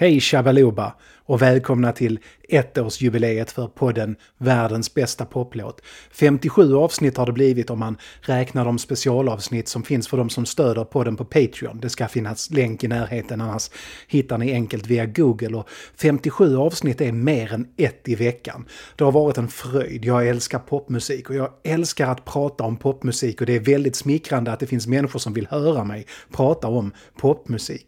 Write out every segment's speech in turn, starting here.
Hej Shabaluba och välkomna till ettårsjubileet för podden Världens bästa poplåt. 57 avsnitt har det blivit om man räknar de specialavsnitt som finns för de som stöder podden på Patreon. Det ska finnas länk i närheten annars hittar ni enkelt via Google och 57 avsnitt är mer än ett i veckan. Det har varit en fröjd. Jag älskar popmusik och jag älskar att prata om popmusik och det är väldigt smickrande att det finns människor som vill höra mig prata om popmusik.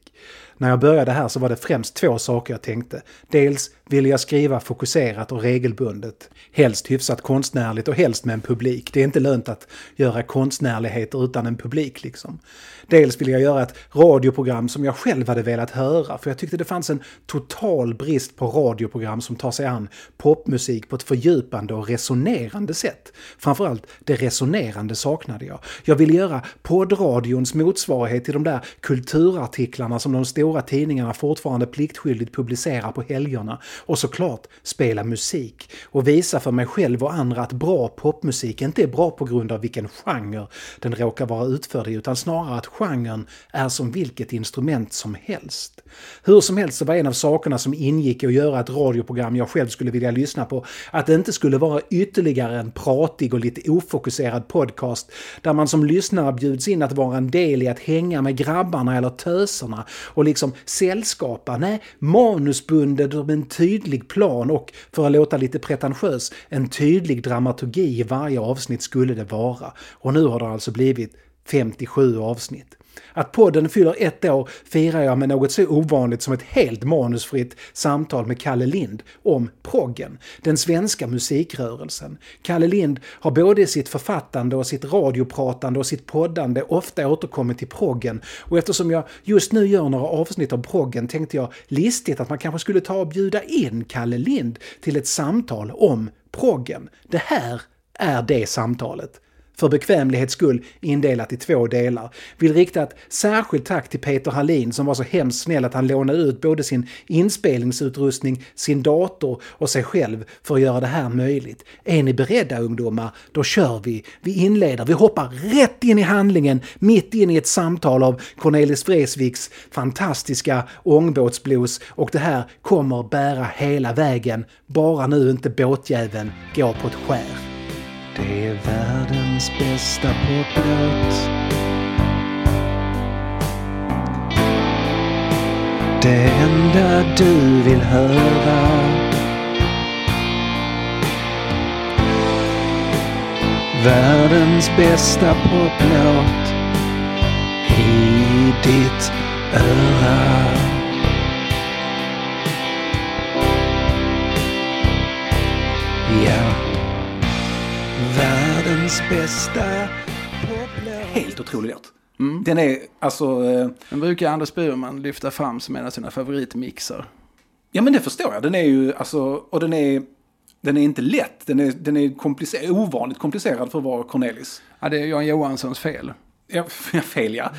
När jag började här så var det främst två saker jag tänkte. Dels ville jag skriva fokuserat och regelbundet. Helst hyfsat konstnärligt och helst med en publik. Det är inte lönt att göra konstnärligheter utan en publik liksom. Dels ville jag göra ett radioprogram som jag själv hade velat höra för jag tyckte det fanns en total brist på radioprogram som tar sig an popmusik på ett fördjupande och resonerande sätt. Framförallt det resonerande saknade jag. Jag ville göra poddradions motsvarighet till de där kulturartiklarna som de stora tidningarna fortfarande pliktskyldigt publicerar på helgerna och såklart spela musik och visa för mig själv och andra att bra popmusik inte är bra på grund av vilken genre den råkar vara utförd i utan snarare att genren är som vilket instrument som helst. Hur som helst så var en av sakerna som ingick i att göra ett radioprogram jag själv skulle vilja lyssna på att det inte skulle vara ytterligare en pratig och lite ofokuserad podcast där man som lyssnare bjuds in att vara en del i att hänga med grabbarna eller töserna och liksom Liksom sällskapa. Nej, manusbundet med en tydlig plan och, för att låta lite pretentiös, en tydlig dramaturgi i varje avsnitt skulle det vara. Och nu har det alltså blivit 57 avsnitt. Att podden fyller ett år firar jag med något så ovanligt som ett helt manusfritt samtal med Kalle Lind om proggen, den svenska musikrörelsen. Kalle Lind har både i sitt författande och sitt radiopratande och sitt poddande ofta återkommit till proggen och eftersom jag just nu gör några avsnitt om proggen tänkte jag listigt att man kanske skulle ta och bjuda in Kalle Lind till ett samtal om proggen. Det här är det samtalet för bekvämlighets skull indelat i två delar. Vill rikta ett särskilt tack till Peter Hallin som var så hemskt snäll att han lånade ut både sin inspelningsutrustning, sin dator och sig själv för att göra det här möjligt. Är ni beredda ungdomar? Då kör vi. Vi inleder, vi hoppar rätt in i handlingen, mitt in i ett samtal av Cornelis Vreeswijks fantastiska ångbåtsblues och det här kommer bära hela vägen, bara nu inte båtjäveln går på ett skär. Det är världens bästa poplåt. Det enda du vill höra. Världens bästa poplåt i ditt öra. Ja. Världens bästa. Helt otrolig låt. Mm. Den är alltså... Eh, den brukar Anders Burman lyfta fram som en av sina favoritmixar. Ja men det förstår jag. Den är ju alltså, och den är, den är inte lätt. Den är, den är komplicer ovanligt komplicerad för att vara Cornelis. Ja det är Jan Johanssons fel. Ja, fel ja.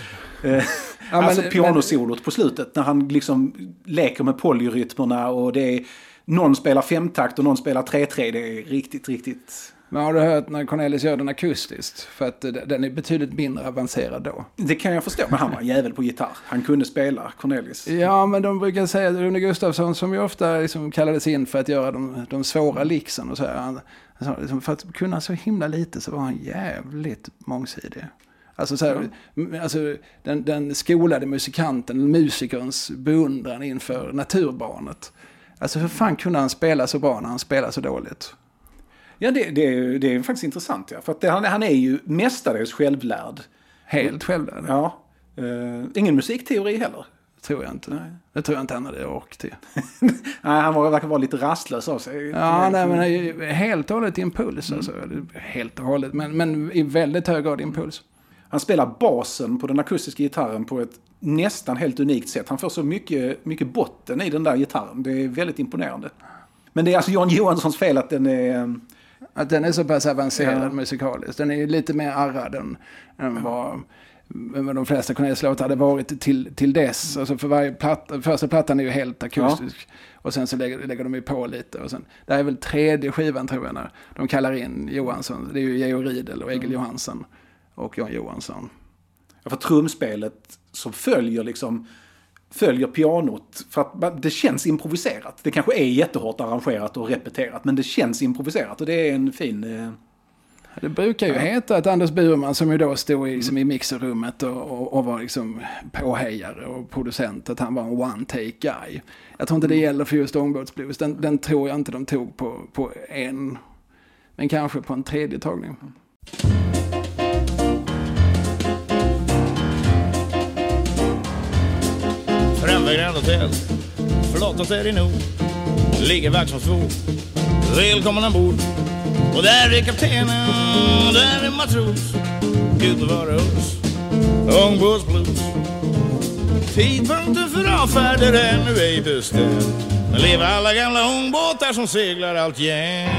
Eh, ja alltså men, pianosolot men... på slutet när han liksom leker med polyrytmerna och det är någon spelar femtakt och någon spelar 3-3. Det är riktigt, riktigt men har du hört när Cornelis gör den akustiskt? För att den är betydligt mindre avancerad då. Det kan jag förstå, men han var en jävel på gitarr. Han kunde spela, Cornelis. Ja, men de brukar säga att Rune Gustafsson, som ju ofta liksom kallades in för att göra de, de svåra lixen och så här. Han, alltså, för att kunna så himla lite så var han jävligt mångsidig. Alltså, så här, ja. alltså den, den skolade musikanten, musikerns beundran inför naturbarnet. Alltså hur fan kunde han spela så bra när han spelade så dåligt? Ja, det, det, det är faktiskt intressant. Ja. För att det, han, han är ju mestadels självlärd. Helt självlärd? Ja. Uh, ingen musikteori heller. Tror jag inte. Nej. Det tror jag inte han hade ork till. nej, han var, verkar vara lite rastlös av sig. Ja, nej, men helt och hållet impuls. Mm. Alltså. Helt och hållet, men, men i väldigt hög grad impuls. Han spelar basen på den akustiska gitarren på ett nästan helt unikt sätt. Han får så mycket, mycket botten i den där gitarren. Det är väldigt imponerande. Men det är alltså Jan Johanssons fel att den är att den är så pass avancerad ja. musikaliskt. Den är lite mer arrad än, än vad vad de flesta Cornelis-låtar hade varit till, till dess. Alltså för varje platta, första plattan är ju helt akustisk. Ja. Och sen så lägger, lägger de ju på lite. Och sen, det här är väl tredje skivan tror jag när de kallar in Johansson. Det är ju Georg Riedel och Egil mm. Johansson och Jan Johansson. Ja, för trumspelet som följer liksom följer pianot. För att det känns improviserat. Det kanske är jättehårt arrangerat och repeterat, men det känns improviserat och det är en fin... Eh... Det brukar ju heta att Anders Burman som ju då stod i, liksom i mixerrummet och, och, och, var liksom påhejare och producent, att han var en one-take guy. Jag tror inte det gäller för just Ångbåtsblues. Den, den tror jag inte de tog på, på en, men kanske på en tredje tagning. Grand Hotel. Förlåt är det nog. Ligger Vaxholmsbro. Välkommen ombord. Och där är kaptenen, och där är matros. Gud bevare oss. Ångbåtsblues. Tidpunkten för avfärder är ännu ej bestämd. Men leva alla gamla ångbåtar som seglar alltjämt.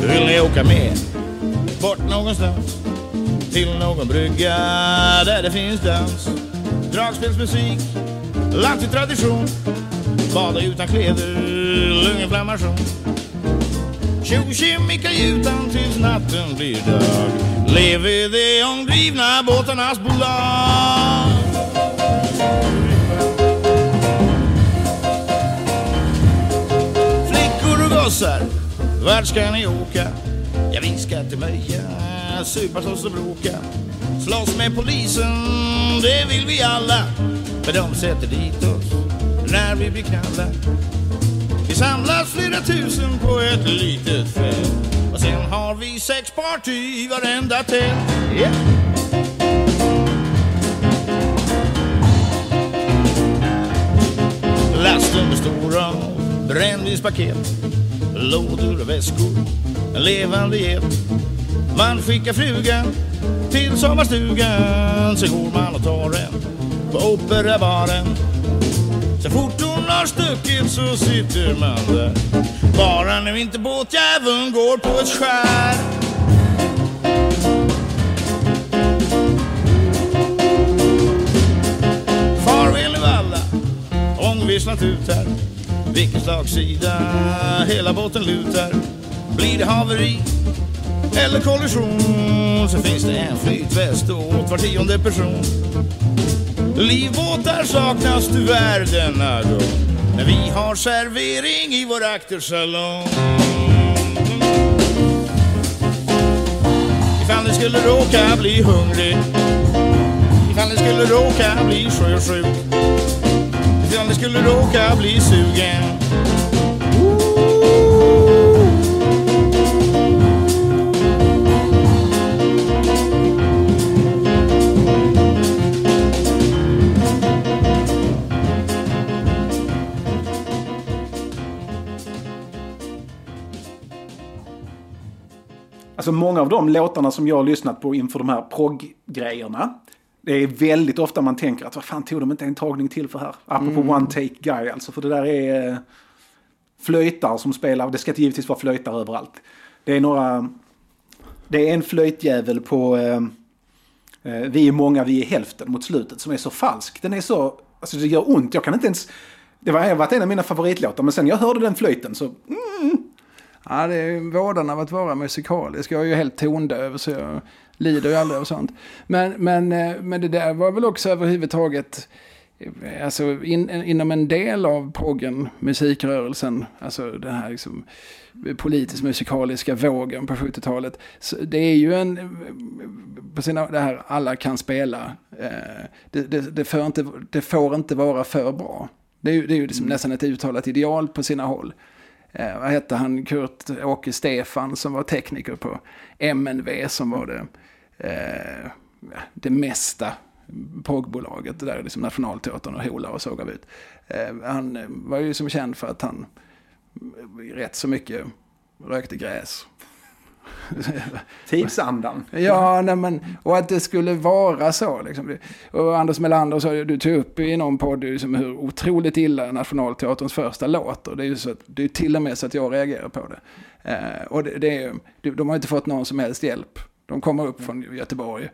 Vill ni åka med? Bort någonstans till någon brygga där det finns dans. Dragspelsmusik, lagt tradition. Bada utan kläder, lunginflammation. Tjo i kajutan tills natten blir dag. Leve de omdrivna båtarnas bolag. Flickor och gossar, vart ska ni åka? Ja, vi ska till Möja supa, slåss och bråka. Slåss med polisen, det vill vi alla. För de sätter dit oss när vi blir knalla. Vi samlas flera tusen på ett litet fält. Och sen har vi sex party i varenda tält. Yeah. Lasten består av brännvinspaket, lådor och väskor, en levande get man skickar frugan till sommarstugan. Så går man och tar en på operabaren. Så fort hon har stuckit så sitter man där. Bara nu inte båtjäveln går på ett skär. Farväl nu alla, ångvisslat ut här. Vilken slagsida hela båten lutar. Blir det haveri? Eller kollision så finns det en flytväst åt var tionde person. Livbåtar saknas tyvärr denna gång men vi har servering i vår aktersalong. Ifall ni skulle råka bli hungrig Ifall ni skulle råka bli sjösjuk Ifall ni skulle råka bli sugen Alltså många av de låtarna som jag har lyssnat på inför de här prog-grejerna. Det är väldigt ofta man tänker att vad fan tog de inte en tagning till för här? Apropå mm. one take guy alltså. För det där är eh, flöjtar som spelar. Det ska givetvis vara flöjtar överallt. Det är några... Det är en flöjtjävel på eh, eh, Vi är många, vi är hälften mot slutet som är så falsk. Den är så... Alltså det gör ont. Jag kan inte ens... Det har varit en av mina favoritlåtar men sen jag hörde den flöjten så... Mm, Ja, det är vådan av att vara musikalisk. Jag är ju helt tondöv så jag lider ju aldrig av sånt. Men, men, eh, men det där var väl också överhuvudtaget eh, alltså in, inom en del av proggen, musikrörelsen, alltså den här liksom, politiskt musikaliska vågen på 70-talet. det är ju en, på sina, det här alla kan spela, eh, det, det, det, får inte, det får inte vara för bra. Det är ju, det är ju liksom mm. nästan ett uttalat ideal på sina håll eh, vad hette han, Kurt-Åke Stefan som var tekniker på MNV som var det, eh, det mesta proggbolaget där liksom Nationalteatern och Hola och såg av ut. Eh, han var ju som känd för att han rätt så mycket rökte gräs Tidsandan. ja, nej, men, och att det skulle vara så. Liksom. Och Anders Melander, så, du tog upp i någon podd liksom, hur otroligt illa Nationalteaterns första låter. Det är ju så att, det är till och med så att jag reagerar på det. Eh, och det, det är, de har inte fått någon som helst hjälp. De kommer upp från Göteborg,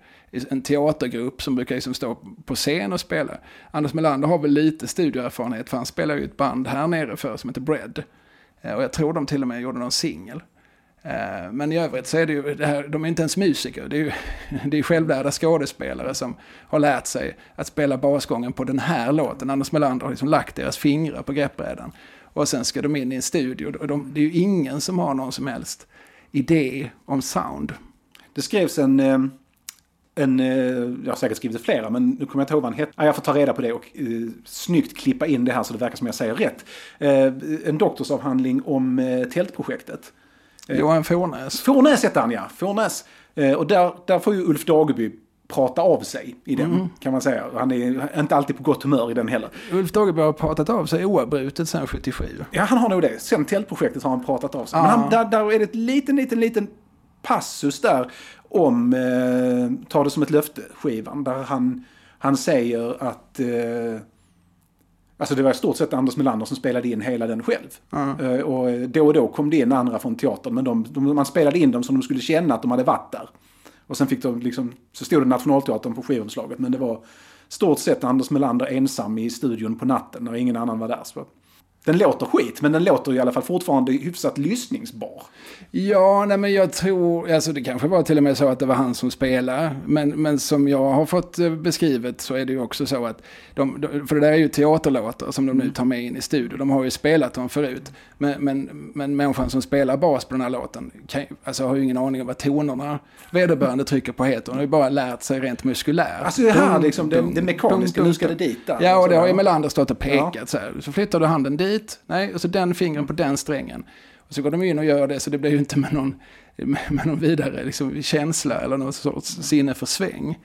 en teatergrupp som brukar liksom stå på scen och spela. Anders Melander har väl lite studioerfarenhet, för han spelar ju ett band här nere för som heter Bread. Eh, och jag tror de till och med gjorde någon singel. Eh, men i övrigt så är det ju, det här, de är inte ens musiker. Det är ju det är självlärda skådespelare som har lärt sig att spela basgången på den här låten. Anders Melander har liksom lagt deras fingrar på greppbrädan. Och sen ska de in i en studio. Och de, det är ju ingen som har någon som helst idé om sound. Det skrevs en... Eh, en eh, jag har säkert skrivit flera, men nu kommer jag inte ihåg vad han hette. Jag får ta reda på det och eh, snyggt klippa in det här så det verkar som jag säger rätt. Eh, en doktorsavhandling om eh, tältprojektet. Johan Fornäs. Fornäs hette han ja, Fornäs. Eh, och där, där får ju Ulf Dageby prata av sig i den, kan man säga. Han är inte alltid på gott humör i den heller. Ulf Dageby har pratat av sig oavbrutet sedan 77. Ja, han har nog det. Sen tältprojektet har han pratat av sig. Men han, där, där är det ett liten, liten, liten passus där om, eh, ta det som ett löfte-skivan, där han, han säger att eh, Alltså det var i stort sett Anders Melander som spelade in hela den själv. Eh, och då och då kom det in andra från teatern, men de, de, man spelade in dem som de skulle känna att de hade varit där. Och sen fick de liksom, så stod det Nationalteatern på skivomslaget, men det var stort sett Anders Melander ensam i studion på natten när ingen annan var där. Så den låter skit, men den låter i alla fall fortfarande hyfsat lyssningsbar. Ja, nej men jag tror, alltså det kanske var till och med så att det var han som spelade. Men, men som jag har fått eh, beskrivet så är det ju också så att, de, för det där är ju teaterlåtar som de nu tar med in i studio. De har ju spelat dem förut. Men, men, men människan som spelar bas på den här låten kan, alltså, har ju ingen aning om vad tonerna vederbörande trycker på heter. Han har ju bara lärt sig rent muskulärt. Alltså det här liksom, det, det mekaniska, nu ska det dit där. Ja, och det har ju Liksom. Melander stått och pekat så här. Så flyttar du handen dit, nej, och så den fingren på den strängen. Och så går de in och gör det, så det blir ju inte med någon, med, någon vidare liksom, känsla eller någon sorts sinne för sväng.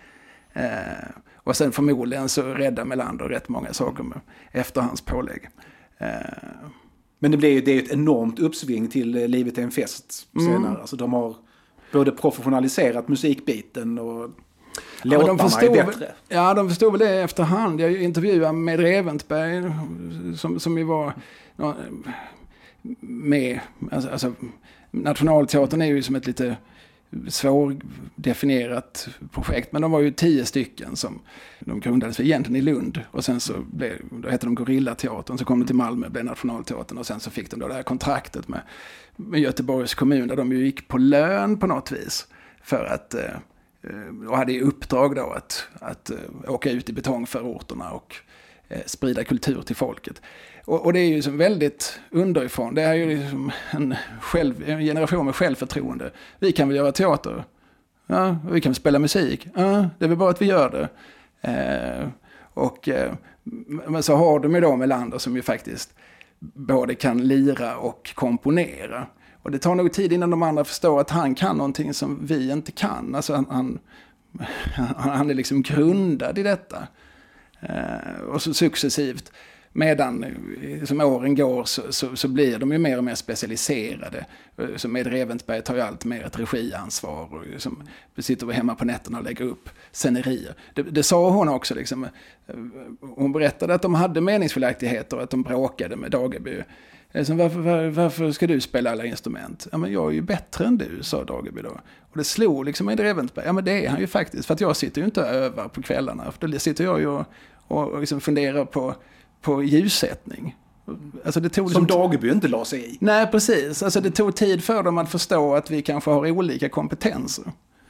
Eh, och sen förmodligen så räddar Melander rätt många saker med efterhandspålägg. Eh, Men det blir ju det är ju ett enormt uppsving till eh, Livet är en fest Mm. senare. Alltså de har både professionaliserat musikbiten och låtarna de är förstod, bättre. väl- ja, de förstod väl det efterhand. Jag intervjuade med Reventberg som, som ju var med. Alltså, alltså, Nationalteatern är ju som ett lite svårdefinierat projekt. Men de var ju tio stycken som de grundades för egentligen i Lund. Och sen så blev, då hette de Gorillateatern. Så kom de till Malmö, blev Nationalteatern. Och sen så fick de då det här kontraktet med, med Göteborgs kommun. Där de ju gick på lön på något vis. För att Eh, Eh, och hade i uppdrag då att, att eh, åka ut i betongförorterna och eh, sprida kultur till folket. Och, och det är ju som väldigt underifrån. Det är ju liksom en, själv, en generation med självförtroende. Vi kan väl göra teater? Ja, vi kan väl spela musik? Ja, det är väl bara att vi gör det. Eh, och, eh, men så har de ju då Melander som ju faktiskt både kan lira och komponera. Och det tar nog tid innan de andra förstår att han kan någonting som vi inte kan. Alltså han, han, han är liksom grundad i detta. Eh, och så successivt, medan eh, som åren går så, så, så blir de ju mer och mer specialiserade. Eh, så med Reventberg tar ju allt mer ett regiansvar och liksom sitter vi hemma på nätterna och lägger upp scenerier. Det, det sa hon också, liksom, hon berättade att de hade meningsskiljaktigheter och att de bråkade med Dageby. Liksom, varför, var, varför ska du spela alla instrument? Ja, men jag är ju bättre än du, sa Dageby då. Och det slog liksom med Reventberg. Ja, men det är han ju faktiskt. För att jag sitter ju inte och övar på kvällarna. För då sitter jag ju och, och, och liksom funderar på, på ljussättning. Alltså det tog Som liksom- Dageby inte la sig i. Nej, precis. Alltså det tog tid för dem att förstå att vi kanske har olika kompetenser.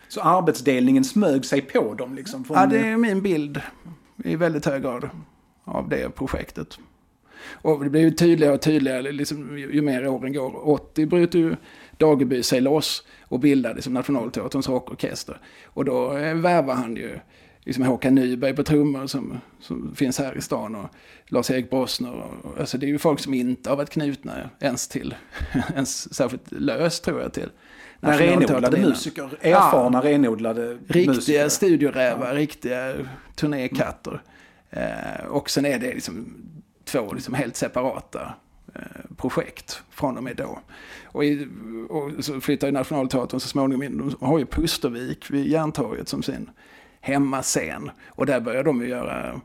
Så arbetsdelningen smög sig på dem liksom. Från, Ja, det är min bild i väldigt hög grad av det projektet. Och det blir ju tydligare och tydligare liksom, ju, ju mer åren går. 80 bryter ju Dageby sig loss och bildade liksom Nationalteaterns rockorkester. Och då eh, värvar han ju liksom Håkan Nyberg på trummor som, som finns här i stan och Lars-Erik Brossner. Och, alltså det är ju folk som inte har varit knutna ens till, ens särskilt löst tror jag till. Men renodlade musiker. Erfarna renodlade Riktiga musiker. studiorävar, riktiga turnékatter. Eh, och sen är det liksom två liksom helt separata eh, projekt från och med då. Och, i, och så flyttar ju Nationalteatern så småningom in. De har ju Pustervik vid Järntorget som sin hemmascen. Och där börjar de ju göra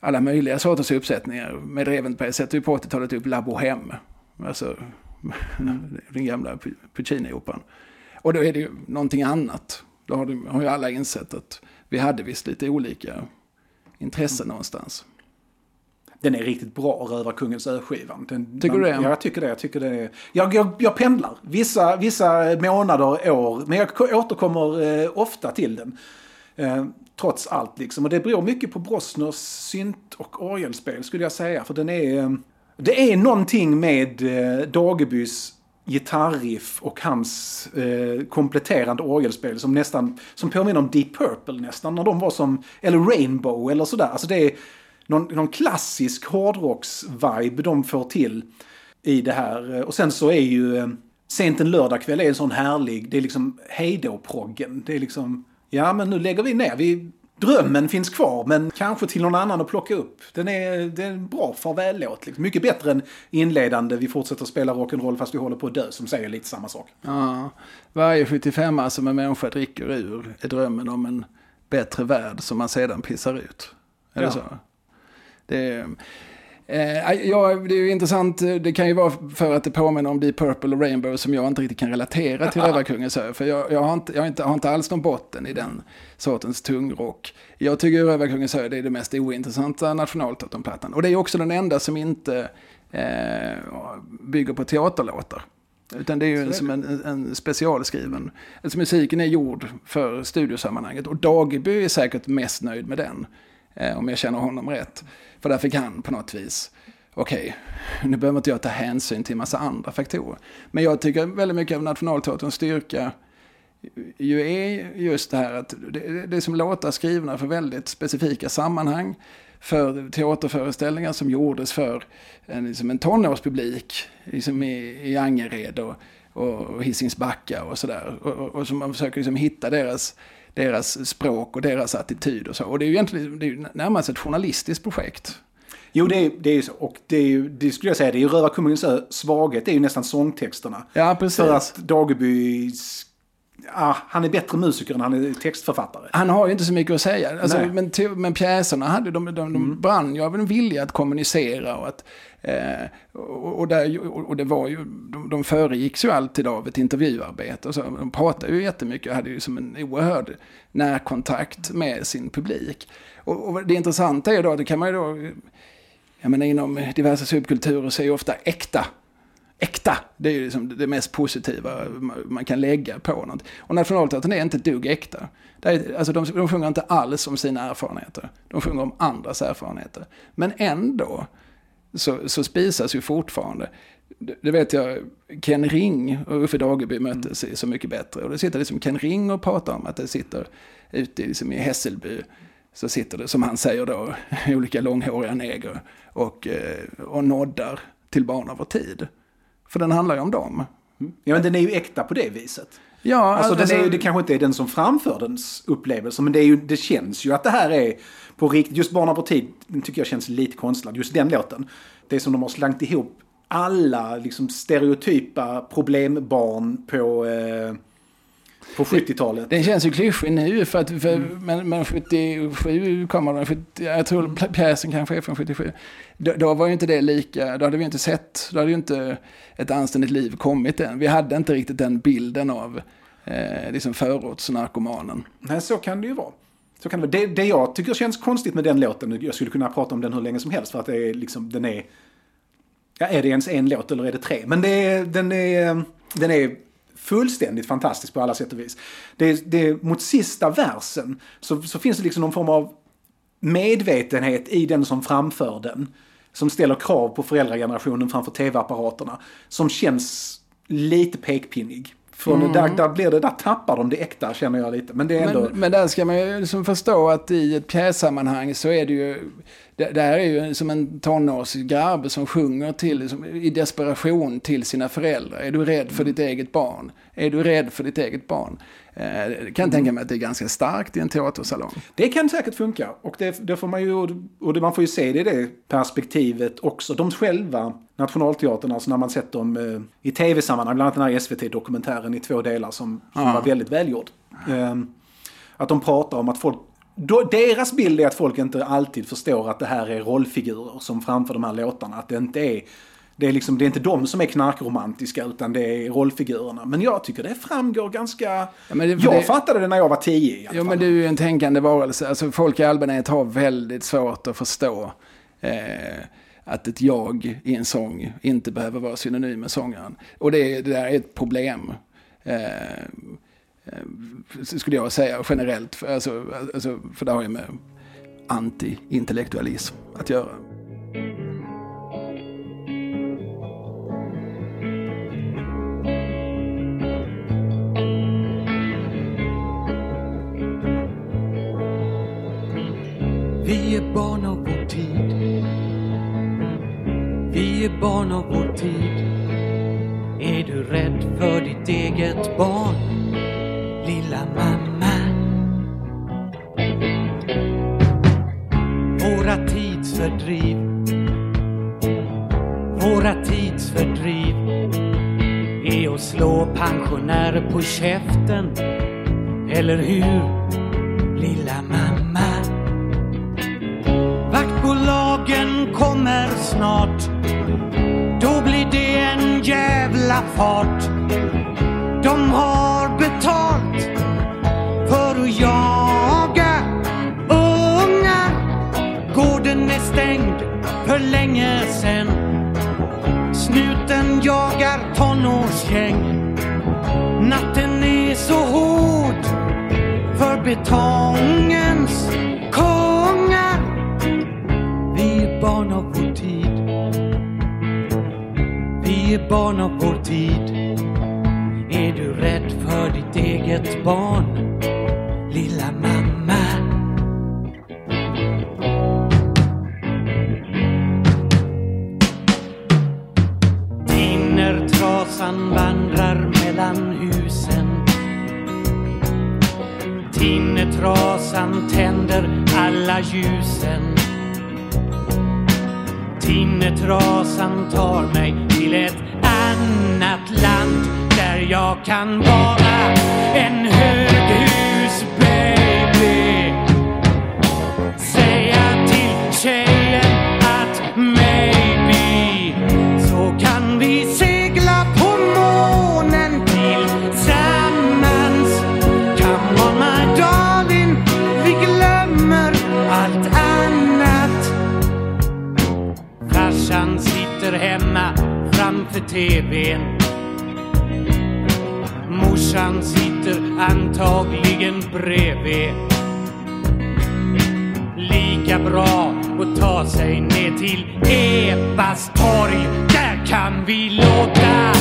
alla möjliga sorters uppsättningar. Med Reventberg sätter ju på 80-talet upp La Bohème. Alltså den gamla Puccini-operan. Och då är det ju någonting annat. Då har, de, har ju alla insett att vi hade visst lite olika intressen någonstans den är riktigt bra, Rövarkungens ö-skivan. Tycker du det? Ja, jag tycker det. Jag, tycker det är, jag, jag, jag pendlar vissa, vissa månader, år, men jag återkommer eh, ofta till den. Eh, trots allt liksom. Och det beror mycket på Brosners synt och orgelspel skulle jag säga. För den är... Eh, det är någonting med eh, Dagebys gitarriff och hans eh, kompletterande orgelspel som nästan, som påminner om Deep Purple nästan, när de var som, eller Rainbow eller sådär. Alltså det är någon, någon klassisk hårdrocks-vibe de får till i det här. Och sen så är ju eh, Sent en lördagkväll är en sån härlig, det är liksom hejdå-proggen. Det är liksom, ja men nu lägger vi ner, vi, drömmen finns kvar men kanske till någon annan att plocka upp. Den är, det är en bra farväl-låt. Liksom. Mycket bättre än inledande, vi fortsätter spela rock'n'roll fast vi håller på att dö, som säger lite samma sak. Ja, varje 75 som en människa dricker ur är drömmen om en bättre värld som man sedan pissar ut. Är Ja. det så? Det eh, ja, det är ju intressant, det kan ju vara för att det påminner om Deep Purple och Rainbow som jag inte riktigt kan relatera till Rövarkungens ö. För jag, jag, har inte, jag har inte, har inte alls någon botten i den sortens tungrock. Jag tycker Rövarkungens ö det är det mest ointressanta nationalteaterplattan. Och det är också den enda som inte eh, bygger på teaterlåtar. Utan det är ju som en, en specialskriven. Alltså musiken är gjord för studiosammanhanget. Och Dageby är säkert mest nöjd med den. Eh, om jag känner honom rätt. För där fick han på något vis, okej, nu behöver inte jag ta hänsyn till en massa andra faktorer. Men jag tycker väldigt mycket av Nationalteaterns styrka ju är just det här att det, det är som låtar skrivna för väldigt specifika sammanhang. För teaterföreställningar som gjordes för en, liksom en tonårspublik liksom i, i Angered och, och Hisings Backa och sådär. Och, och, och som man försöker liksom hitta deras, deras språk och deras attityd och så. Och det är ju egentligen det är närmast ett journalistiskt projekt. Jo, det är, det är ju så. Och det är ju, det skulle jag säga, det är ju Rövarkungens ö, svaghet, det är ju nästan sångtexterna. Ja, precis. För att Dageby, ah, han är bättre musiker än han är textförfattare. Han har ju inte så mycket att säga. Alltså. Mm. men, men pjäserna hade, de, de, de brann ju av en vilja att kommunicera. Och, att, eh, och, och, där, och det var ju, de, de föregicks ju alltid av ett intervjuarbete. Och så. De pratade ju jättemycket och hade ju som en oerhörd närkontakt med sin publik. Och, och det intressanta är ju då, det kan man ju då, jag menar inom diverse subkulturer så är ju ofta äkta äkta. Det är liksom det mest positiva man kan lägga på något. Och Nationalteatern är inte ett dugg äkta. Det är, alltså de, de sjunger inte alls om sina erfarenheter. De sjunger om andras erfarenheter. Men ändå så, så spisas ju fortfarande. Det, det vet jag, Ken Ring och Uffe Dageby möttes i Så mycket bättre. Och det sitter liksom Ken Ring och pratar om att det sitter ute liksom i Hässelby så sitter det, som han säger då, olika långhåriga neger och, eh, och noddar till barn av vår tid. För den handlar ju om dem. Ja, men den är ju äkta på det viset. Ja, Alltså, den är ju, det kanske inte är den som framför dens upplevelse, men det, är ju, det känns ju att det här är på riktigt. Just Barn på tid den tycker jag känns lite konstlad, just den låten. Det är som de har slängt ihop alla liksom, stereotypa problembarn på, eh, på 70-talet. Den känns ju klyschig nu, för att, för, men, men 77 kommer den. 70, jag tror pj- pjäsen kanske är från 77. Då, då var ju inte det lika, då hade vi inte sett, då hade ju inte ett anständigt liv kommit än. Vi hade inte riktigt den bilden av eh, liksom förortsnarkomanen. Nej, så kan det ju vara. Så kan det, vara. det, det jag tycker känns konstigt med den låten, jag skulle kunna prata om den hur länge som helst för att det är liksom, den är... Ja, är det ens en låt eller är det tre? Men det den, är, den är fullständigt fantastisk på alla sätt och vis. Det, det, mot sista versen så, så finns det liksom någon form av medvetenhet i den som framför den. Som ställer krav på föräldragenerationen framför tv-apparaterna. Som känns lite pekpinnig. För där, där blir det, där tappar de det äkta känner jag lite. Men det är ändå... Men, men där ska man ju liksom förstå att i ett pjässammanhang så är det ju, det, det här är ju som en tonårsgrabb som sjunger till, liksom, i desperation till sina föräldrar. Är du rädd för ditt eget barn? Är du rädd för ditt eget barn? Eh, jag kan tänka mig att det är ganska starkt i en teatersalong. Det kan säkert funka. Och det, det får man ju, och det, man får ju se det i det perspektivet också. De själva, Nationalteatern, alltså när man sett dem eh, i tv-sammanhang, bland annat den här SVT-dokumentären i två delar som, som Ja. var väldigt välgjord. Eh, att de pratar om att folk, då, deras bild är att folk inte alltid förstår att det här är rollfigurer som framför de här låtarna. Att det inte är det är, liksom, det är inte de som är knarkromantiska utan det är rollfigurerna. Men jag tycker det framgår ganska... men det- jag det- fattade det när jag var tio i alla Jo fall. men du är ju en tänkande varelse. Alltså folk i allmänhet har väldigt svårt att förstå Eh, att ett jag i en sång inte behöver vara synonym med sångaren. Och det, det där är ett problem. Eh, eh skulle jag säga generellt. För, alltså, alltså, för det har ju med anti-intellektualism att göra. Vi är barn av vår tid. Vi är barn av vår tid. Är du rädd för ditt eget barn, lilla mamma? Våra tidsfördriv. Våra tidsfördriv är att slå pensionärer på käften. Eller hur, lilla mamma? Kommer snart. Då blir det en jävla fart. De har betalt för att jaga ungar. Gården är stängd för länge sen. Snuten jagar tonårsgäng. Natten är så hård för betongens barn av vår tid. Vi är barn av vår tid. Är du rädd för ditt eget barn, lilla mamma? Tinnertrasan vandrar mellan husen. Tinnertrasan tänder alla ljusen. Tinnertrasan tar mig till ett annat land där jag kan vara en höghusbaby. TVn. Morsan sitter antagligen bredvid. Lika bra att ta sig ner till Evas torg. Där kan vi låta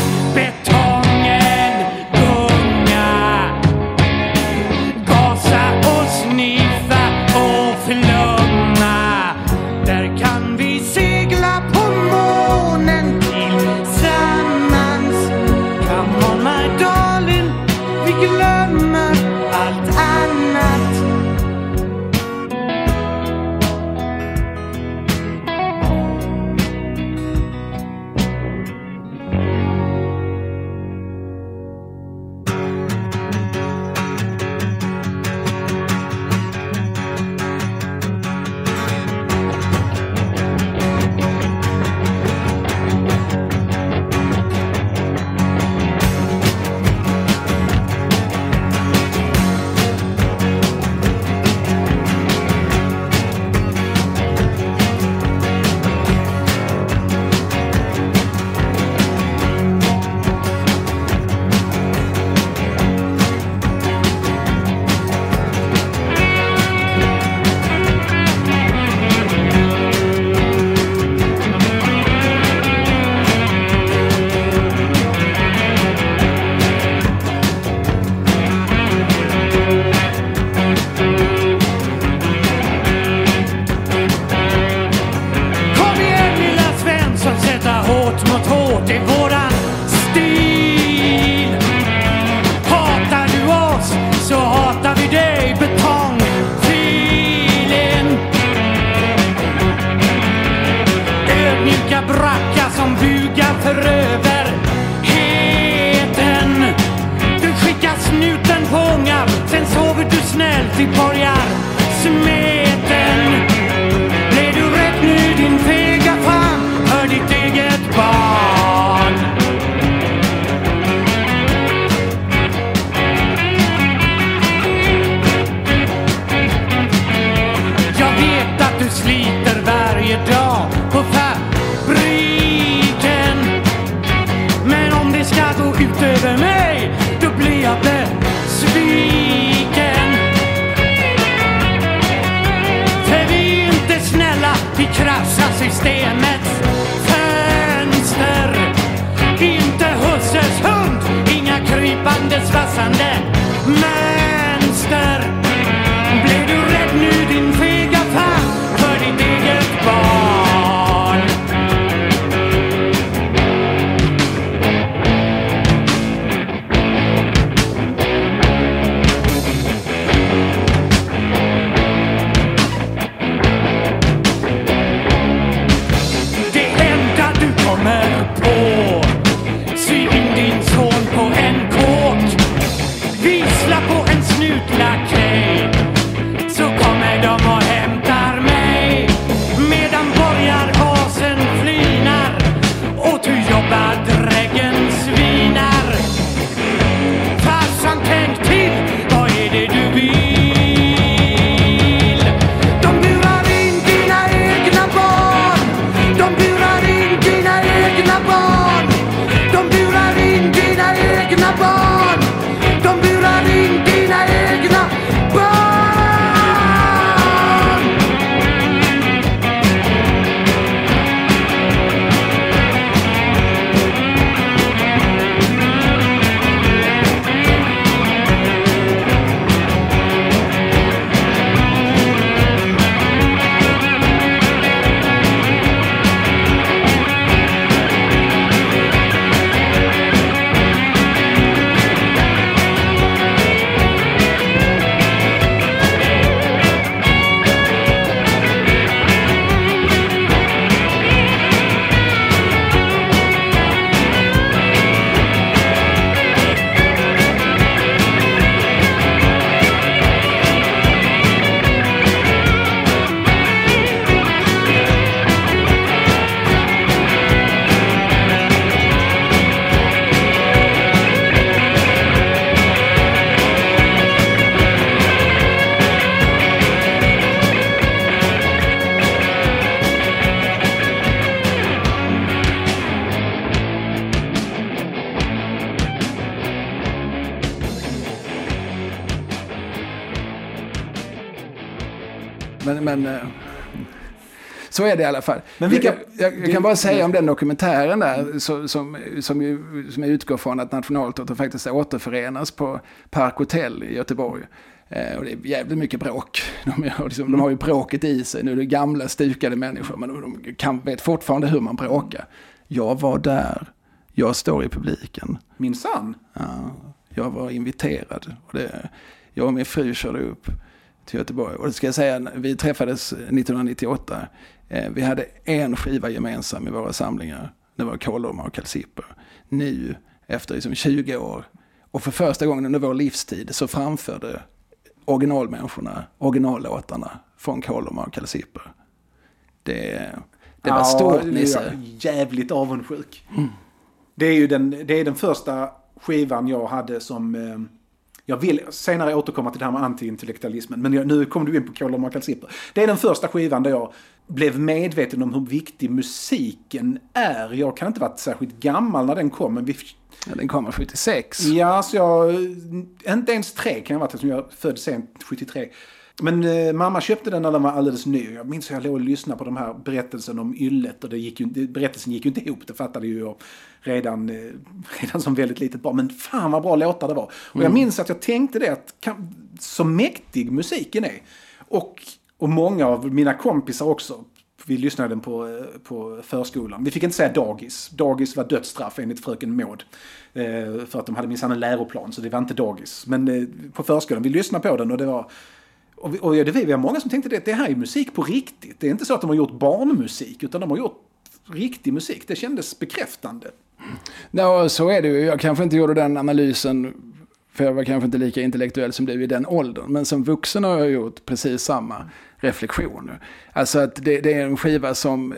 Men, men eh, så är det i alla fall. Men vilka- jag, jag, jag kan bara säga om den dokumentären där så, som, som, ju, som utgår från att Nationalteatern faktiskt återförenas på Park Hotel i Göteborg. Eh, och det är jävligt mycket bråk. De, har liksom, de har ju bråket i sig. Nu är det gamla stukade människor men de kan, vet fortfarande hur man bråkar. Jag var där. Jag står i publiken. Minsann. Ja, jag var inviterad. Och det, jag och min fru körde upp till Göteborg. Och det ska jag säga, vi träffades 1998. Eh, vi hade en skiva gemensam i våra samlingar. Det var Kolorma och Kalsipper. Nu, efter liksom 20 år, och för första gången under vår livstid så framförde originalmänniskorna originallåtarna från Kolorma och Kalsipper. Det, det var Ja, stort, Nisse. jag jävligt avundsjuk. Det är ju den, det är den första skivan jag hade som... Jag vill senare återkomma till det här med antiintellektualismen, men jag, nu kommer du in på Kolom och Kalsipper. Det är den första skivan där jag blev medveten om hur viktig musiken är. Jag kan inte varit särskilt gammal när den kom, men vi... Ja, Den kommer 76. Ja, så jag... Inte ens tre kan jag ha varit eftersom jag född sent, 73. Men eh, mamma köpte den när den var alldeles ny. Jag minns hur jag låg och lyssnade på de här berättelsen om yllet och det gick ju, berättelsen gick ju inte ihop, det fattade ju jag redan, eh, redan som väldigt litet barn. Men fan vad bra låtar det var. Och jag minns att jag tänkte det, att kan, så mäktig musiken är. Och, och många av mina kompisar också. Vi lyssnade den på, eh, på förskolan. Vi fick inte säga dagis. Dagis var dödsstraff enligt fröken Maud. Eh, för att de hade minsann en läroplan, så det var inte dagis. Men eh, på förskolan, vi lyssnade på den och det var... Och, vi, och det, vi var många som tänkte att det här är musik på riktigt. Det är inte så att de har gjort barnmusik, utan de har gjort riktig musik. Det kändes bekräftande. Ja, så är det ju. Jag kanske inte gjorde den analysen, för jag var kanske inte lika intellektuell som du i den åldern. Men som vuxen har jag gjort precis samma reflektion. Alltså att det, det är en skiva som,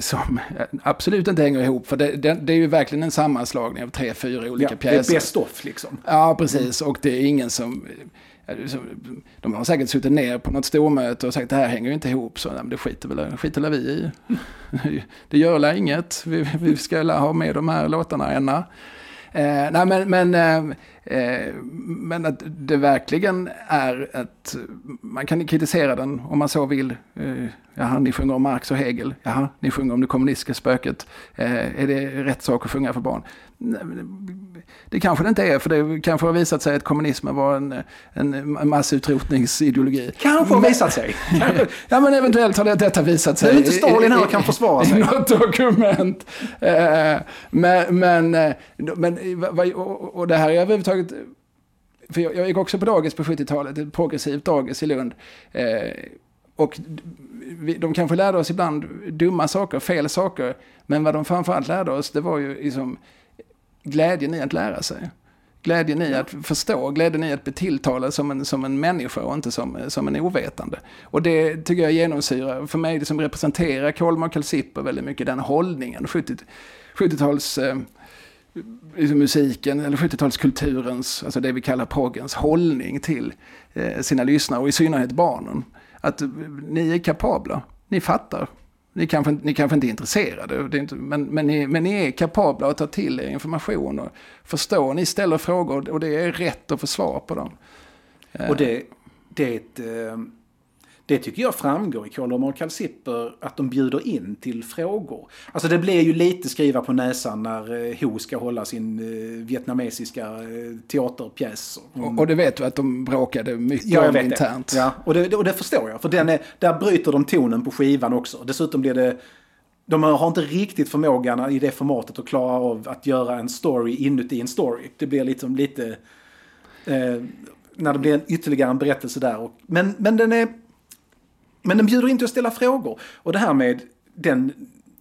som absolut inte hänger ihop. För det, det, det är ju verkligen en sammanslagning av tre, fyra olika Ja, det är pjäser. best off liksom. Ja, precis. Och det är ingen som... De har säkert suttit ner på något stormöte och sagt det här hänger ju inte ihop. Så nej, det skiter väl, skiter väl vi i. Det gör väl inget. Vi, vi ska ha med de här låtarna ena. Eh, nej, men, men Eh, men att det verkligen är att man kan kritisera den om man så vill. Eh, jaha, ni sjunger om Marx och Hegel. Jaha, ni sjunger om det kommunistiska spöket. Eh, är det rätt sak att sjunga för barn? Det kanske det inte är, för det kanske har visat sig att kommunismen var en, en massutrotningsideologi. Kanske har visat sig. ja, men eventuellt har det, detta visat sig. Det är inte Stalin här och kan försvara sig. Något dokument. Eh, men, men, eh, men och, och det här är överhuvudtaget... För jag, jag gick också på dagis på 70-talet, ett progressivt dagis i Lund. Eh, och vi, de kanske lärde oss ibland dumma saker, fel saker. Men vad de framförallt lärde oss, det var ju liksom glädjen i att lära sig. Glädjen i att förstå, glädjen i att bli tilltalad som en, som en människa och inte som, som en ovetande. Och det tycker jag genomsyrar, för mig det som representerar Kolmar och Kalsipper väldigt mycket den hållningen. 70, 70-tals eh, liksom musiken, eller 70-talskulturens, alltså det vi kallar proggens hållning till eh, sina lyssnare och i synnerhet barnen. Att eh, ni är kapabla, ni fattar, ni kanske, ni kanske inte är intresserade, det är inte, men, men, ni, men ni är kapabla att ta till er information och förstå. Ni ställer frågor och det är rätt att få svar på dem. Och det, det är ett... Eh, det tycker jag framgår i Kolomor och Kalsipper att de bjuder in till frågor. Alltså det blir ju lite skriva på näsan när eh, Ho ska hålla sin eh, vietnamesiska eh, teaterpjäs. Och, och det vet du att de bråkade mycket Ja, jag om vet internt. det. Ja, och det, och det förstår jag. För den är, där bryter de tonen på skivan också. Dessutom blir det... De har inte riktigt förmågan i det formatet att klara av att göra en story inuti en story. Det blir liksom lite... Eh, när det blir en ytterligare en berättelse där. Och, men, men den är... Men den bjuder inte att ställa frågor. Och det här med den,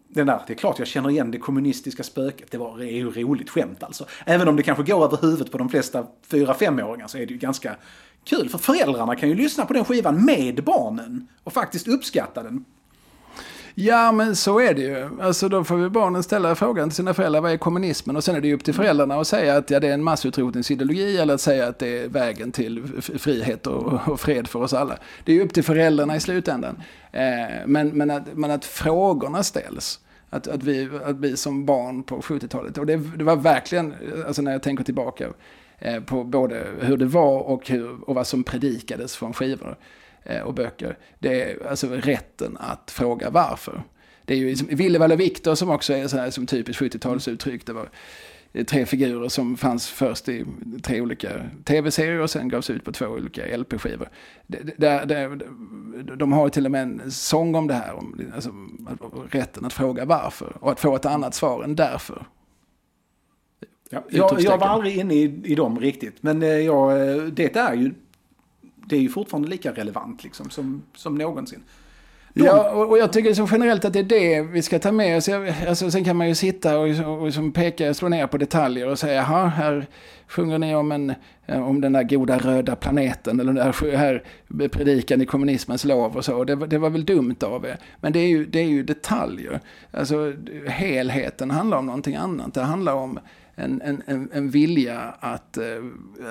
den där, det är klart jag känner igen det kommunistiska spöket. Det var det är ju roligt skämt alltså. Även om det kanske går över huvudet på de flesta 4-5-åringar så är det ju ganska kul. För föräldrarna kan ju lyssna på den skivan med barnen och faktiskt uppskatta den. Ja, men så är det ju. Alltså då får vi barnen ställa frågan till sina föräldrar, vad är kommunismen? Och sen är det ju upp till föräldrarna att säga att ja, det är en massutrotningsideologi eller att säga att det är vägen till frihet och, och fred för oss alla. Det är ju upp till föräldrarna i slutändan. Eh, men, men, att, men att frågorna ställs. Att, att, vi, att vi som barn på 70-talet, och det, det var verkligen, alltså när jag tänker tillbaka, eh, på både hur det var och, hur, och vad som predikades från skivor och böcker. Det är alltså rätten att fråga varför. Det är ju liksom Willevall och Viktor som också är så här, som typiskt 70-talsuttryck. Det var tre figurer som fanns först i tre olika tv-serier och sen gavs ut på två olika LP-skivor. Där, där, de har till och med en sång om det här, om alltså, rätten att fråga varför och att få ett annat svar än därför. Ja, jag, jag var aldrig inne i, i dem riktigt. Men eh, jag, eh, det är ju det är ju fortfarande lika relevant liksom, som, som någonsin. De- Ja, och, och jag tycker så generellt att det är det vi ska ta med oss. Alltså, sen kan man ju sitta och, och och peka, slå ner på detaljer och säga, jaha, här sjunger ni om, en, eh, om den där goda röda planeten eller den där här predikan i kommunismens lov och så. Det, var- det var väl dumt av er. Men det är ju, det är ju detaljer. Alltså, helheten handlar om någonting annat. Det handlar om en, en, en, en vilja att, eh,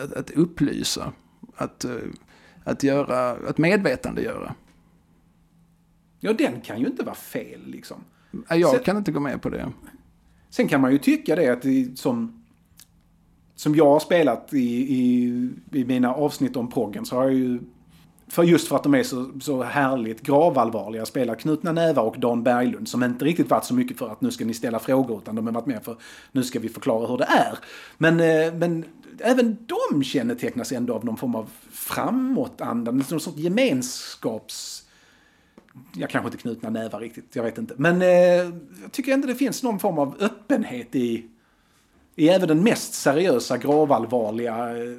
att, att upplysa. Att, eh, att, göra, att medvetandegöra. Ja, den kan ju inte vara fel liksom. Jag Sen- kan inte gå med på det. Sen kan man ju tycka det att det, som, som jag har spelat i, i, i mina avsnitt om proggen så har jag ju, för just för att de är så, så härligt gravallvarliga, spelar Knutna Nävar och Dan Berglund som inte riktigt varit så mycket för att nu ska ni ställa frågor utan de har varit med för nu ska vi förklara hur det är. Men, eh, men även de kännetecknas ändå av någon form av framåtanda, någon sorts gemenskaps jag kanske inte knutna nävar riktigt, jag vet inte. Men eh, jag tycker ändå det finns någon form av öppenhet i, i även den mest seriösa, gravallvarliga eh,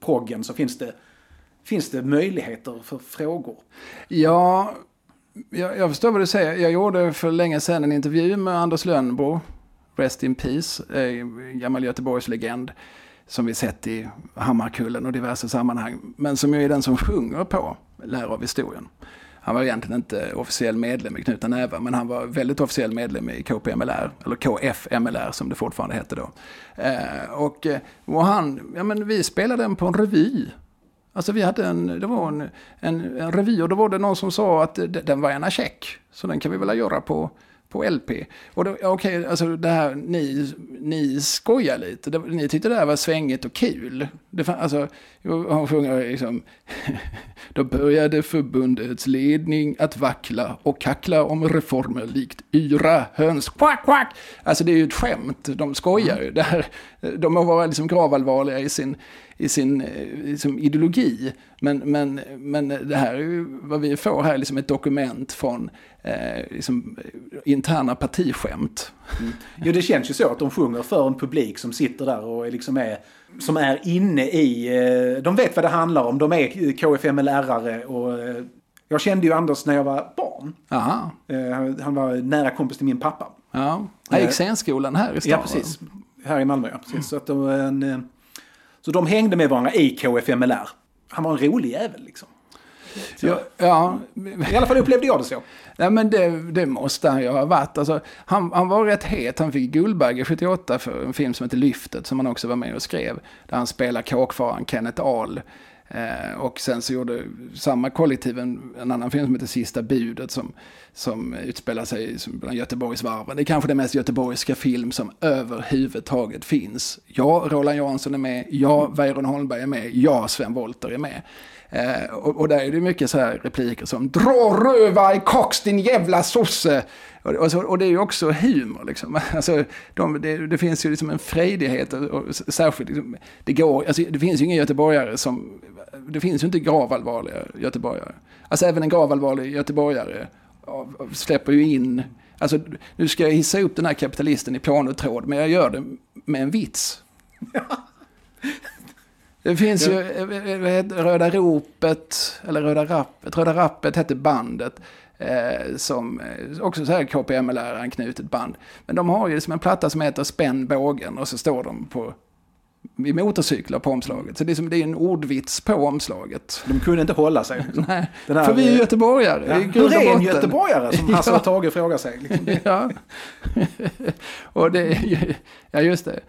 proggen så finns det, finns det möjligheter för frågor. Ja, jag, jag förstår vad du säger. Jag gjorde för länge sedan en intervju med Anders Lönnbo, Rest in Peace, eh, gammal Göteborgslegend som vi sett i Hammarkullen och diverse sammanhang, men som ju är den som sjunger på Lär av historien. Han var egentligen inte officiell medlem i Knutna Nävar, men han var väldigt officiell medlem i KPMLR, eller KFMLR som det fortfarande hette då. Eh, och, och han, ja men vi spelade den på en revy. Alltså vi hade en, det var en, en, en revy och då var det någon som sa att den var gärna check. Så den kan vi väl göra på, på LP. Och då, okej, alltså det här, ni, ni skojar lite. Det, ni tyckte det här var svängigt och kul. Det fan, alltså, han sjunger liksom... Då började förbundets ledning att vackla och kackla om reformer likt yra höns. Quack, quack! Alltså det är ju ett skämt, de skojar ju. Det här, de har varit liksom gravallvarliga i sin, i sin eh, liksom ideologi. Men, men, men det här är ju vad vi får här, liksom ett dokument från eh, liksom, interna partiskämt. Mm. Jo, det känns ju så att de sjunger för en publik som sitter där och liksom är, som är inne i... Eh, de vet vad det handlar om. De är KFML-ärare och eh, jag kände ju Anders när jag var barn. Aha. Eh, han var nära kompis till min pappa. Ja, han gick scenskolan här i stan. Ja, precis. Här i Malmö, ja. Precis. Så, att de, en, eh, så de hängde med varandra i KFMLR. Han var en rolig jävel liksom. Ja, ja. I alla fall upplevde jag det så. Nej, men det, det måste han ju ha varit. Alltså, han, han var rätt het. Han fick Guldbagge 78 för en film som heter Lyftet som han också var med och skrev. Där han spelar kåkfararen Kenneth Ahl. Eh, och sen så gjorde samma kollektiv en, en, annan film som heter Sista budet som, som utspelar sig bland Göteborgsvarven. Det är kanske den mest göteborgska film som överhuvudtaget finns. Ja, Roland Jansson är med. Ja, Weiron Holmberg är med. Ja, Sven Wollter är med. Eh, och, och, där är det mycket så här repliker som Dra röva i kox din jävla sosse! Och, och, så, och, det är ju också humor liksom. Alltså, de, det, det, finns ju liksom en frejdighet och, och särskilt liksom, det går, alltså, det finns ju inga göteborgare som, det finns ju inte gravallvarliga göteborgare. Alltså även en gravallvarlig göteborgare släpper ju in, alltså nu ska jag hissa upp den här kapitalisten i pianotråd men jag gör det med en vits. Det finns ju eh, Röda ropet, eller Röda rappet, Röda rappet hette bandet. Eh, som eh, också så här KPML-anknutet band. Men de har ju som en platta som heter Spänn bågen och så står de på i motorcyklar på omslaget. Så det är, som, det är en ordvits på omslaget. De kunde inte hålla sig. Nej, här, för vi är göteborgare. Ja. Hur är en göteborgare som Hasse ja. och Tage frågar sig? Liksom. ja. och det, ja, just det.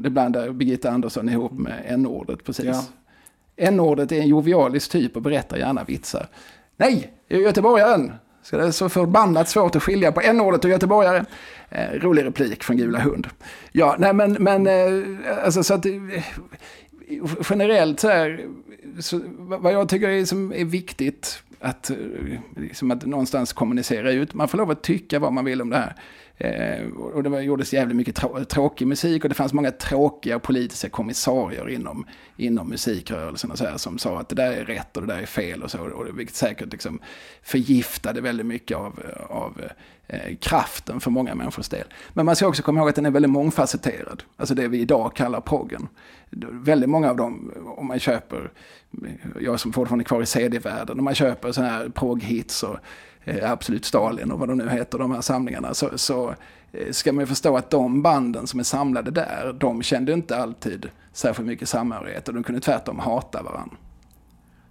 Det blandar Birgitta Andersson ihop med n-ordet precis. Ja. N-ordet är en jovialisk typ och berättar gärna vitsar. Nej, jag är göteborgaren. Så det är så förbannat svårt att skilja på n-ordet och göteborgare. Eh, rolig replik från Gula Hund. Ja, nej men, men eh, alltså så att eh, generellt så här, så, vad jag tycker är, som är viktigt att, eh, liksom att någonstans kommunicera ut. Man får lov att tycka vad man vill om det här. Eh, och det var, gjordes jävligt mycket trå tråkig musik och det fanns många tråkiga politiska kommissarier inom, inom musikrörelsen och så här, som sa att det där är rätt och det där är fel och så. Och vilket säkert liksom förgiftade väldigt mycket av, av eh, kraften för många människors del. Men man ska också komma ihåg att den är väldigt mångfacetterad. Alltså det vi idag kallar proggen. Väldigt många av dem, om man köper, jag som fortfarande är kvar i CD-världen, om man köper sådana här progghits och Eh, absolut Stalin och vad de nu heter, de här samlingarna, så, så eh, ska man ju förstå att de banden som är samlade där, de kände inte alltid särskilt mycket samhörighet och de kunde tvärtom hata varandra.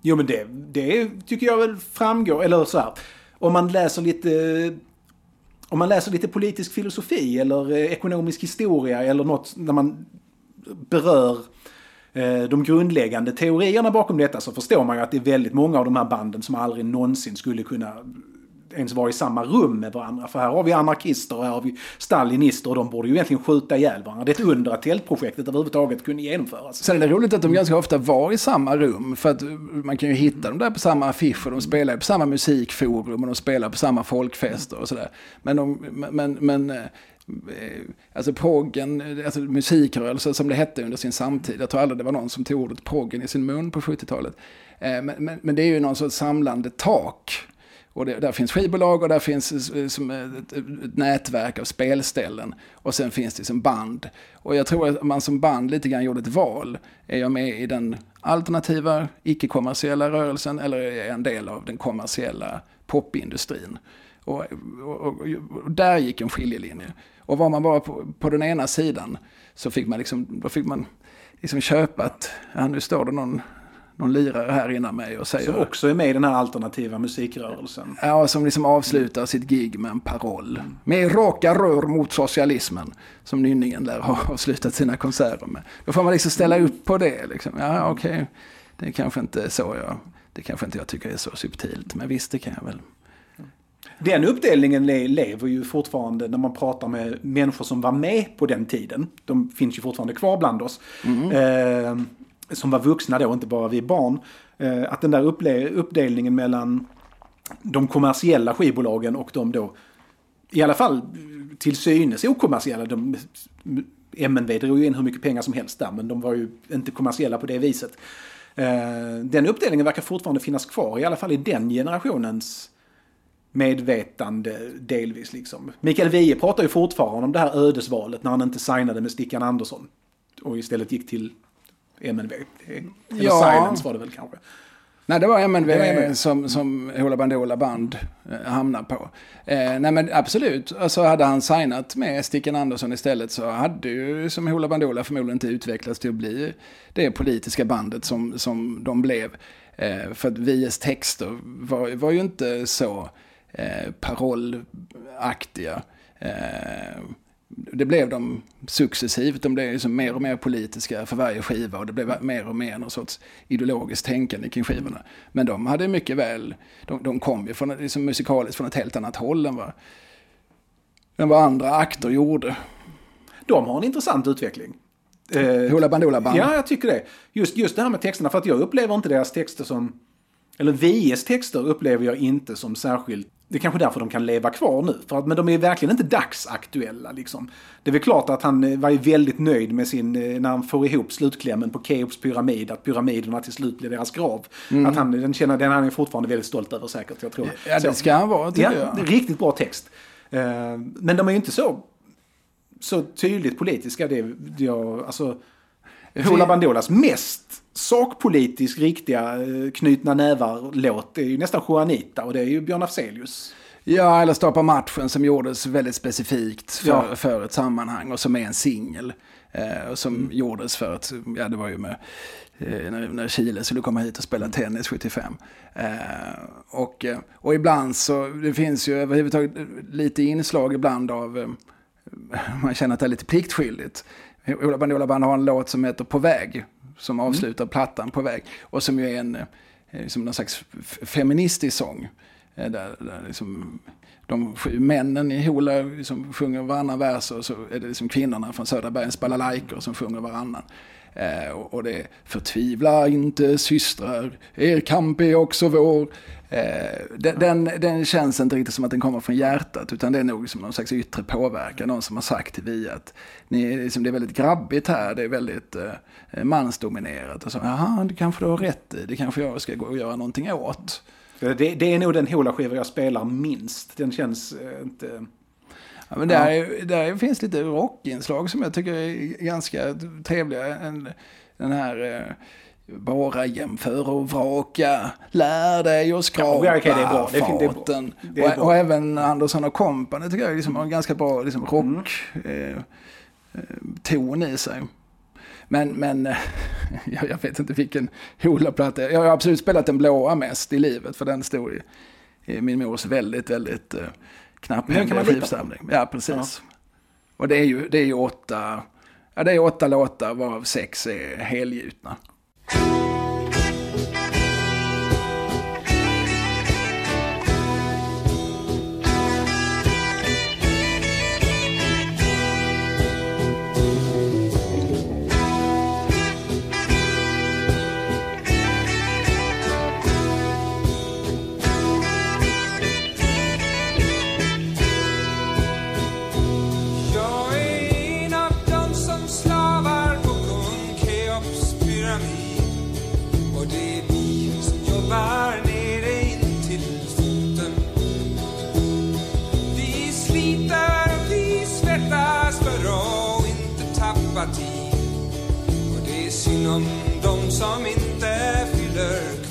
Jo men det, det tycker jag väl framgår, eller så här, om man läser lite eh, om man läser lite politisk filosofi eller ekonomisk historia eller något när man berör de grundläggande teorierna bakom detta så förstår man ju att det är väldigt många av de här banden som aldrig någonsin skulle kunna ens vara i samma rum med varandra. För här har vi anarkister och här har vi stalinister och de borde ju egentligen skjuta ihjäl varandra. Det är ett under att tältprojektet överhuvudtaget kunde genomföras. Sen är det roligt att de ganska ofta var i samma rum. För att man kan ju hitta dem där på samma affischer. De spelar på samma musikforum och de spelar på samma folkfester och sådär. Men, de, men, men eh, Alltså proggen, alltså musikrörelsen som det hette under sin samtid. Jag tror aldrig det var någon som tog ordet proggen i sin mun på 70-talet. Eh, men, men, men, det är ju någon sorts samlande tak och det, där finns skivbolag och där finns eh, som eh, ett, ett, nätverk av spelställen. Och sen finns det som band. Och jag tror att man som band lite grann gjorde ett val. Är jag med i den alternativa, icke-kommersiella rörelsen eller är jag en del av den kommersiella popindustrin? Och, och, och, och, där gick en skiljelinje. Och var man bara på, på den ena sidan så fick man liksom, då fick man liksom köpa att, ja nu står det någon någon lirare här innan mig och säger... Som också är med i den här alternativa musikrörelsen. Ja, som liksom avslutar sitt gig med en paroll. Med raka rör mot socialismen. Som Nynningen lär ha avslutat sina konserter med. Då får man liksom ställa upp på det. Liksom. Ja, okej. Okay. Det är kanske inte så jag... Det kanske inte jag tycker är så subtilt. Men visst, det kan jag väl. Den uppdelningen le- lever ju fortfarande när man pratar med människor som var med på den tiden. De finns ju fortfarande kvar bland oss. Eh, som var vuxna då, inte bara vi barn. Eh, att den där uppdelningen mellan de kommersiella skivbolagen och de då, i alla fall till synes okommersiella. De, MNV drog ju in hur mycket pengar som helst där, men de var ju inte kommersiella på det viset. Eh, den uppdelningen verkar fortfarande finnas kvar, i alla fall i den generationens medvetande delvis. Liksom. Mikael Wiehe pratar ju fortfarande om det här ödesvalet när han inte signade med Stickan Andersson och istället gick till MNV. Eller Ja. Silence var det väl kanske. Nej, det var MNV Det var MNV. som, som Hoola Bandoola Band eh, hamnade på. Eh, nej men absolut, alltså hade han signat med Stickan Andersson istället så hade ju som Hoola Bandoola förmodligen inte utvecklats till att bli det politiska bandet som, som de blev. Eh, för att Vies texter var, var ju inte så eh, parollaktiga. Eh, det blev de successivt, de blev liksom mer och mer politiska för varje skiva och det blev mer och mer någon sorts ideologiskt tänkande kring skivorna. Men de hade mycket väl, de, de kom ju från, liksom musikaliskt från ett helt annat håll än vad, än vad andra akter gjorde. De har en intressant utveckling. Eh, Hoola Bandoola Band. Ja, jag tycker det. Just, just det här med texterna, för att jag upplever inte deras texter som... Eller Vies texter upplever jag inte som särskilt... Det är kanske därför de kan leva kvar nu. För att, men de är verkligen inte dagsaktuella. Liksom. Det är väl klart att han eh, var ju väldigt nöjd med sin... eh, När han får ihop slutklämmen på Keops pyramid. Att pyramiderna till slut blir deras grav. Att han, den, känner, den är han fortfarande väldigt stolt över säkert. Jag tror. Ja, det ska han vara tycker Ja, jag. riktigt bra text. Eh, Men de är ju inte så, så tydligt politiska. Det, jag, alltså, Hoola Bandoolas mest sakpolitiskt riktiga eh, knutna nävar-låt är ju nästan Juanita och det är ju Björn Afzelius. Ja, eller Stoppa matchen som gjordes väldigt specifikt för, Ja. för ett sammanhang och som är en singel. Eh, som gjordes för att, ja det var ju med, eh, när, när Chile skulle komma hit och spela tennis 75. Eh, och, eh, och ibland så, det finns ju överhuvudtaget lite inslag ibland av, eh, man känner att det är lite pliktskyldigt. Ola Bandoola Band har en låt som heter På väg, som avslutar plattan På väg. Och som ju är en, eh, som någon slags feministisk sång. Eh, Där, där liksom, de sju männen i Hoola liksom sjunger varannan vers och så är det liksom kvinnorna från Söderbergens balalajkor som sjunger varannan. Eh, och, det förtvivla inte systrar, er kamp är också vår. Eh, den, den, den känns inte riktigt som att den kommer från hjärtat utan det är nog som någon slags yttre påverkan. Någon som har sagt till vi att ni, liksom, det är väldigt grabbigt här, det är väldigt eh, mansdominerat. Och så, jaha, det kanske du har rätt i, det kanske jag ska gå och göra någonting åt. Det, det är nog den Hoola-skiva jag spelar minst. Den känns eh, inte... Ja, men där, är- där finns lite rockinslag som jag tycker är ganska trevliga. En, den här eh, bara jämför och vraka, lär dig och skrapa Ja, okej, det är bra. Det fint, det är bra. faten. Och, och även Andersson och Company tycker jag liksom har en ganska bra liksom, rock Mm. eh, eh, i sig. Men, men eh, jag, jag vet inte vilken Hoola-platta. Jag har absolut spelat den blåa mest i livet för den stod i, i min mors väldigt, väldigt uh, Lita på. skivsamling. Ja, precis. Och det är ju, det är ju åtta, ja, det är åtta låtar varav sex är helgjutna. Inte Och det är synd om de som inte fyller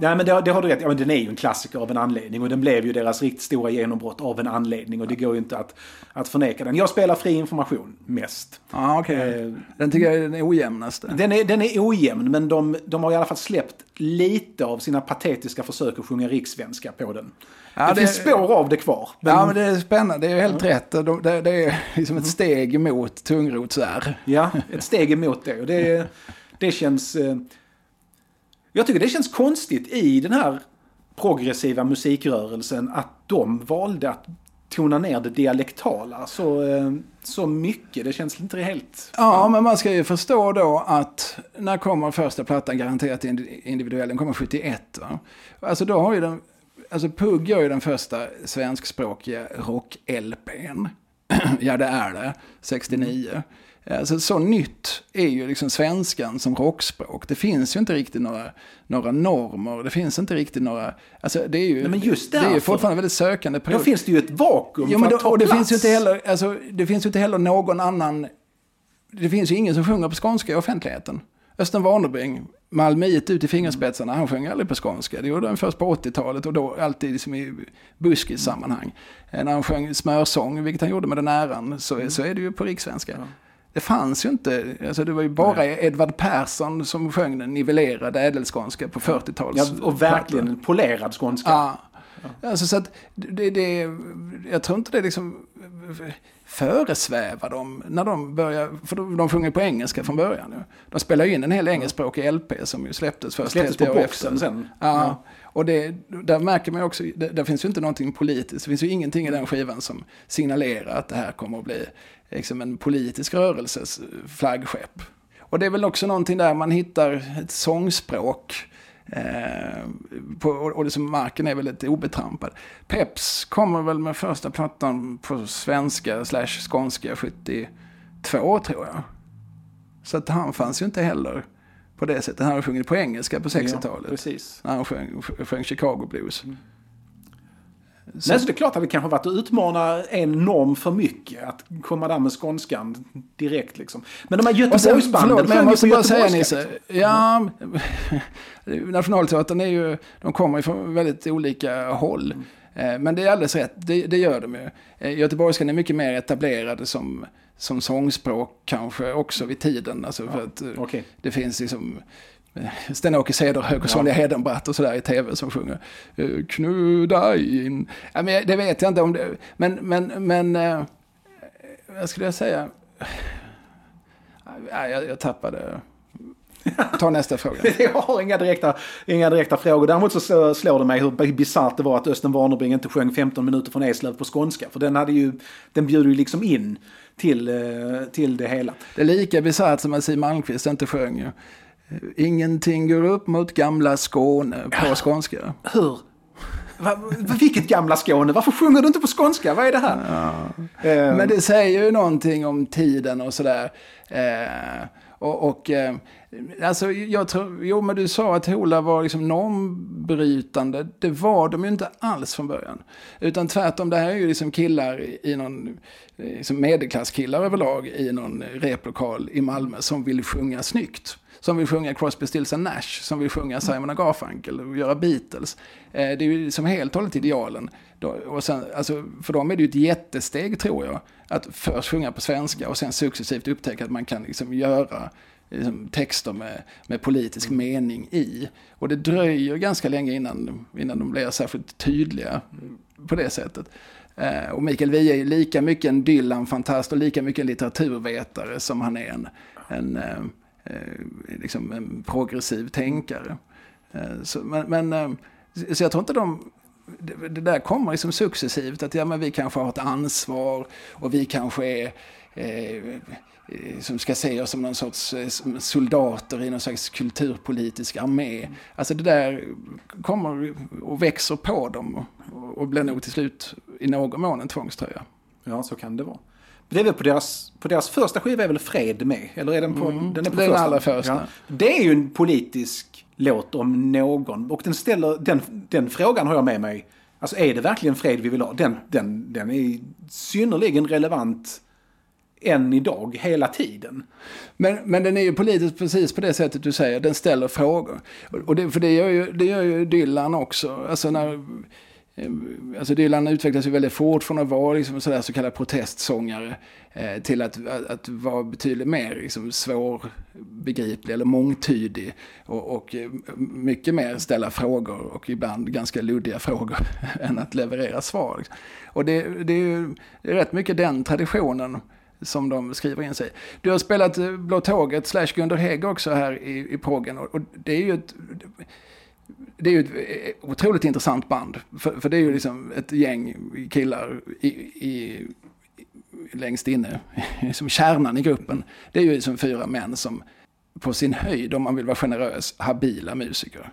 Ja, ja men det, det har du rätt ja, men Den är ju en klassiker av en anledning och den blev ju deras riktigt stora genombrott av en anledning och det går ju inte att, att förneka den. Jag spelar fri information mest. Ja, okej. Eh, Den tycker jag är den ojämnaste. Den är, den är ojämn men de, de har i alla fall släppt lite av sina patetiska försök att sjunga rikssvenska på den. Ja, det, det- finns spår av det kvar. Men, Ja, men det är spännande. Det är helt rätt. De- Det, det är liksom ett steg emot tungrotsär. Ja, ett steg emot det. Och det, det känns... Jag tycker det känns konstigt i den här progressiva musikrörelsen att de valde att tona ner det dialektala så, eh, så mycket. Det känns inte helt... Ja, men man ska ju förstå då att när kommer första plattan garanterat individuell? Den kommer 71 va? Alltså då har ju den, alltså Pugg gör ju den första svenskspråkiga rock-LPn. ja, det är det. 69. Alltså så nytt är ju liksom svenskan som rockspråk. Det finns ju inte riktigt några, några normer. Det finns inte riktigt några, alltså det är ju, Nej, men just det är ju fortfarande väldigt sökande Då finns det ju ett vakuum för men då, att ta och det plats. finns ju inte heller, alltså, det finns ju inte heller någon annan... Det finns ju ingen som sjunger på skånska i offentligheten. Östen Warnerbring, Malmöit ut i fingerspetsarna, han sjöng aldrig på skånska. Det gjorde han först på 80-talet och då alltid liksom i buskissammanhang. Eh, När han sjöng smörsång, vilket han gjorde med den äran, så, så är det ju på rikssvenska. Det fanns ju inte, alltså det var ju bara Edvard Persson som sjöng den nivellerade ädelskånska på 40-tals. Ja, och verkligen en polerad skånska. Ja. Alltså så att det, det, jag tror inte det liksom föresvävar dem när de börjar, för de, sjunger på engelska från början nu. De spelar ju in en hel engelskspråkig LP som ju släpptes först Släpptes 30 på år boxen efter. sen. Ja. Och det, där märker man också, det, där finns ju inte någonting politiskt. Det finns ju ingenting i den skivan som signalerar att det här kommer att bli liksom en politisk rörelses flaggskepp. Och det är väl också någonting där man hittar ett sångspråk. Eh, på, och och liksom marken är väldigt obetrampad. Peps kommer väl med första plattan på svenska slash skånska 72 tror jag. Så att han fanns ju inte heller på det sättet. Han har sjungit på engelska på 60-talet. Ja, precis. när han sjöng, sjöng Chicago Blues. Så, Nej, så det är klart att det kanske varit att utmana en norm för mycket. Att komma där med skånskan direkt liksom. Men de här Göteborgsbanden sjöng ju på bara säga göteborgska, Nisse. liksom. Ja, Nationalteatern är ju, de kommer ju från väldigt olika håll. Eh, Men det är alldeles rätt, det, det gör de ju. Eh, Göteborgskan är mycket mer etablerad som, som sångspråk kanske också vid tiden. Alltså för att eh, okej. det finns liksom Sten-Åke Cederhök och Sonja Hedenbratt och sådär i tv som sjunger eh, Knuda in. Ja, men det vet jag inte om det, men, men, men eh, vad skulle jag säga? Ja, jag, jag tappade. Ta nästa fråga. Jag har inga direkta, inga direkta frågor. Däremot så slår- det mig hur bisarrt det var att Östen Warnerbring inte sjöng 15 minuter från Eslöv på skånska. För den, hade ju, den bjuder ju liksom in till, eh, till det hela. Det är lika bisarrt som att Siw Malmkvist inte sjöng. Ingenting går upp mot gamla Skåne på skånska. Hur? Va, vilket gamla Skåne? Varför sjunger du inte på skånska? Vad är det här? Eh, Men det säger ju någonting om tiden och sådär. Eh, och, och eh, alltså jag tror, jo men du sa att Hola var liksom normbrytande. Det var de ju inte alls från början. Utan tvärtom, det här är ju liksom killar i någon, liksom medelklasskillar överlag i någon replokal i Malmö som vill sjunga snyggt. Som vill sjunga Crosby, Stills and Nash, som vill sjunga Simon och Garfunkel och göra Beatles. Eh, det är ju som helt och hållet idealen. Och sen, alltså, för dem är det ju ett jättesteg tror jag. Att först sjunga på svenska och sen successivt upptäcka att man kan liksom göra liksom, texter med, med politisk mening i. Och det dröjer ganska länge innan, innan de blir särskilt tydliga på det sättet. Eh, och Mikael Wiehe är ju lika mycket en Dylan-fantast och lika mycket en litteraturvetare som han är en, en, eh, Eh, liksom en progressiv tänkare. Eh, så, men, men, eh, så jag tror inte de... Det, det där kommer liksom successivt, att ja, men vi kanske har ett ansvar och vi kanske är... Eh, eh som ska se oss som någon sorts eh, som soldater i någon slags kulturpolitisk armé. Alltså det där kommer och växer på dem och, och blir nog till slut i någon mån en tvångströja. Ja, så kan det vara. Det är väl på deras, på deras första skiva är väl Fred med? Eller är den på, den är på Mm. den första? allra första. Det är ju en politisk låt om någon. Och den ställer, den, den frågan har jag med mig. Alltså är det verkligen fred vi vill ha? Den, den, den är synnerligen relevant än idag, hela tiden. Men, men den är ju politisk precis på det sättet du säger, den ställer frågor. Och det, för det gör, ju, det gör ju Dylan också. Alltså när, Eh, alltså Dylan utvecklas ju väldigt fort från att vara liksom sådär så kallad protestsångare eh, till att, att, att vara betydligt mer liksom svårbegriplig eller mångtydig och, och eh, mycket mer ställa frågor och ibland ganska luddiga frågor än att leverera svar. Liksom. Och det, det är ju rätt mycket den traditionen som de skriver in sig i. Du har spelat eh, Blå Tåget slash Gunder Hägg också här i, i proggen och, och det är ju ett det är ju ett eh, otroligt intressant band. För, för det är ju liksom ett gäng killar i, i, längst inne, som kärnan i gruppen. Det är ju som fyra män som på sin höjd, om man vill vara generös, habila musiker.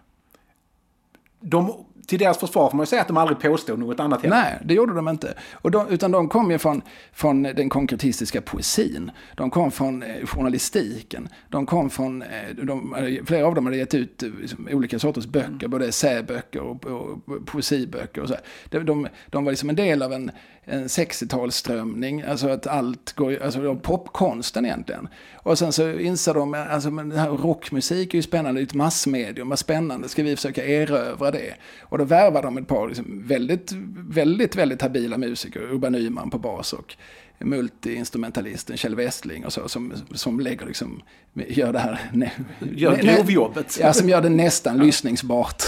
De, till deras försvar får man ju säga att de aldrig påstod något annat heller. Nej, det gjorde de inte. Och de, utan de kom ju från, från den konkretistiska poesin. De kom från eh, journalistiken. De kom från, eh, de, flera av dem hade gett ut eh, liksom, olika sorters böcker, både essäböcker och, och poesiböcker. Och så. De, de, de var liksom en del av en, en 60-talsströmning, alltså att allt går, alltså popkonsten egentligen. Och sen så inser de, alltså men det här rockmusik är ju spännande, det är ett massmedium, vad spännande, ska vi försöka erövra det? Och då värvade de ett par liksom väldigt, väldigt, väldigt habila musiker, Urban Nyman på bas och multiinstrumentalisten Kjell Westling och så, som, som lägger liksom, gör det här... Gör grovjobbet. Ja, som gör det nästan lyssningsbart.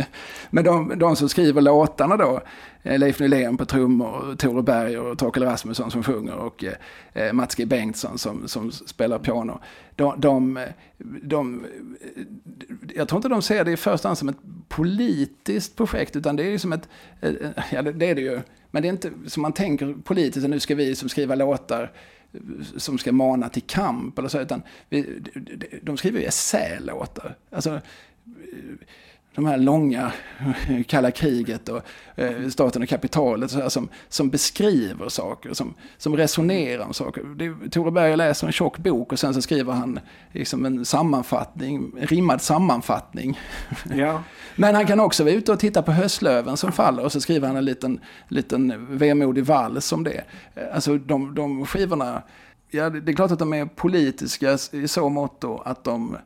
Men de, de som skriver låtarna då, eh, Leif Nylén på trummor, Tore Berg och Torkel Rasmusson som sjunger och eh, Mats G. Bengtsson som, som spelar piano. De, de, de, jag tror inte de ser det i första hand som ett politiskt projekt, utan det är ju som ett, eh, ja det, det är det ju, men det är inte som man tänker politiskt, att nu ska vi som skriva låtar som ska mana till kamp eller så, utan vi, de skriver ju essällåtar. Alltså, de här långa kalla kriget och eh, staten och kapitalet så här, som, som beskriver saker, som, som resonerar om saker. Det, Tore Berger läser en tjock bok och sen så skriver han liksom en sammanfattning, en rimmad sammanfattning. Ja. Men han kan också vara ute och titta på höstlöven som faller och så skriver han en liten, liten vemodig vals om det. Alltså de, de skivorna, ja det är klart att de är politiska i så mått att de eh,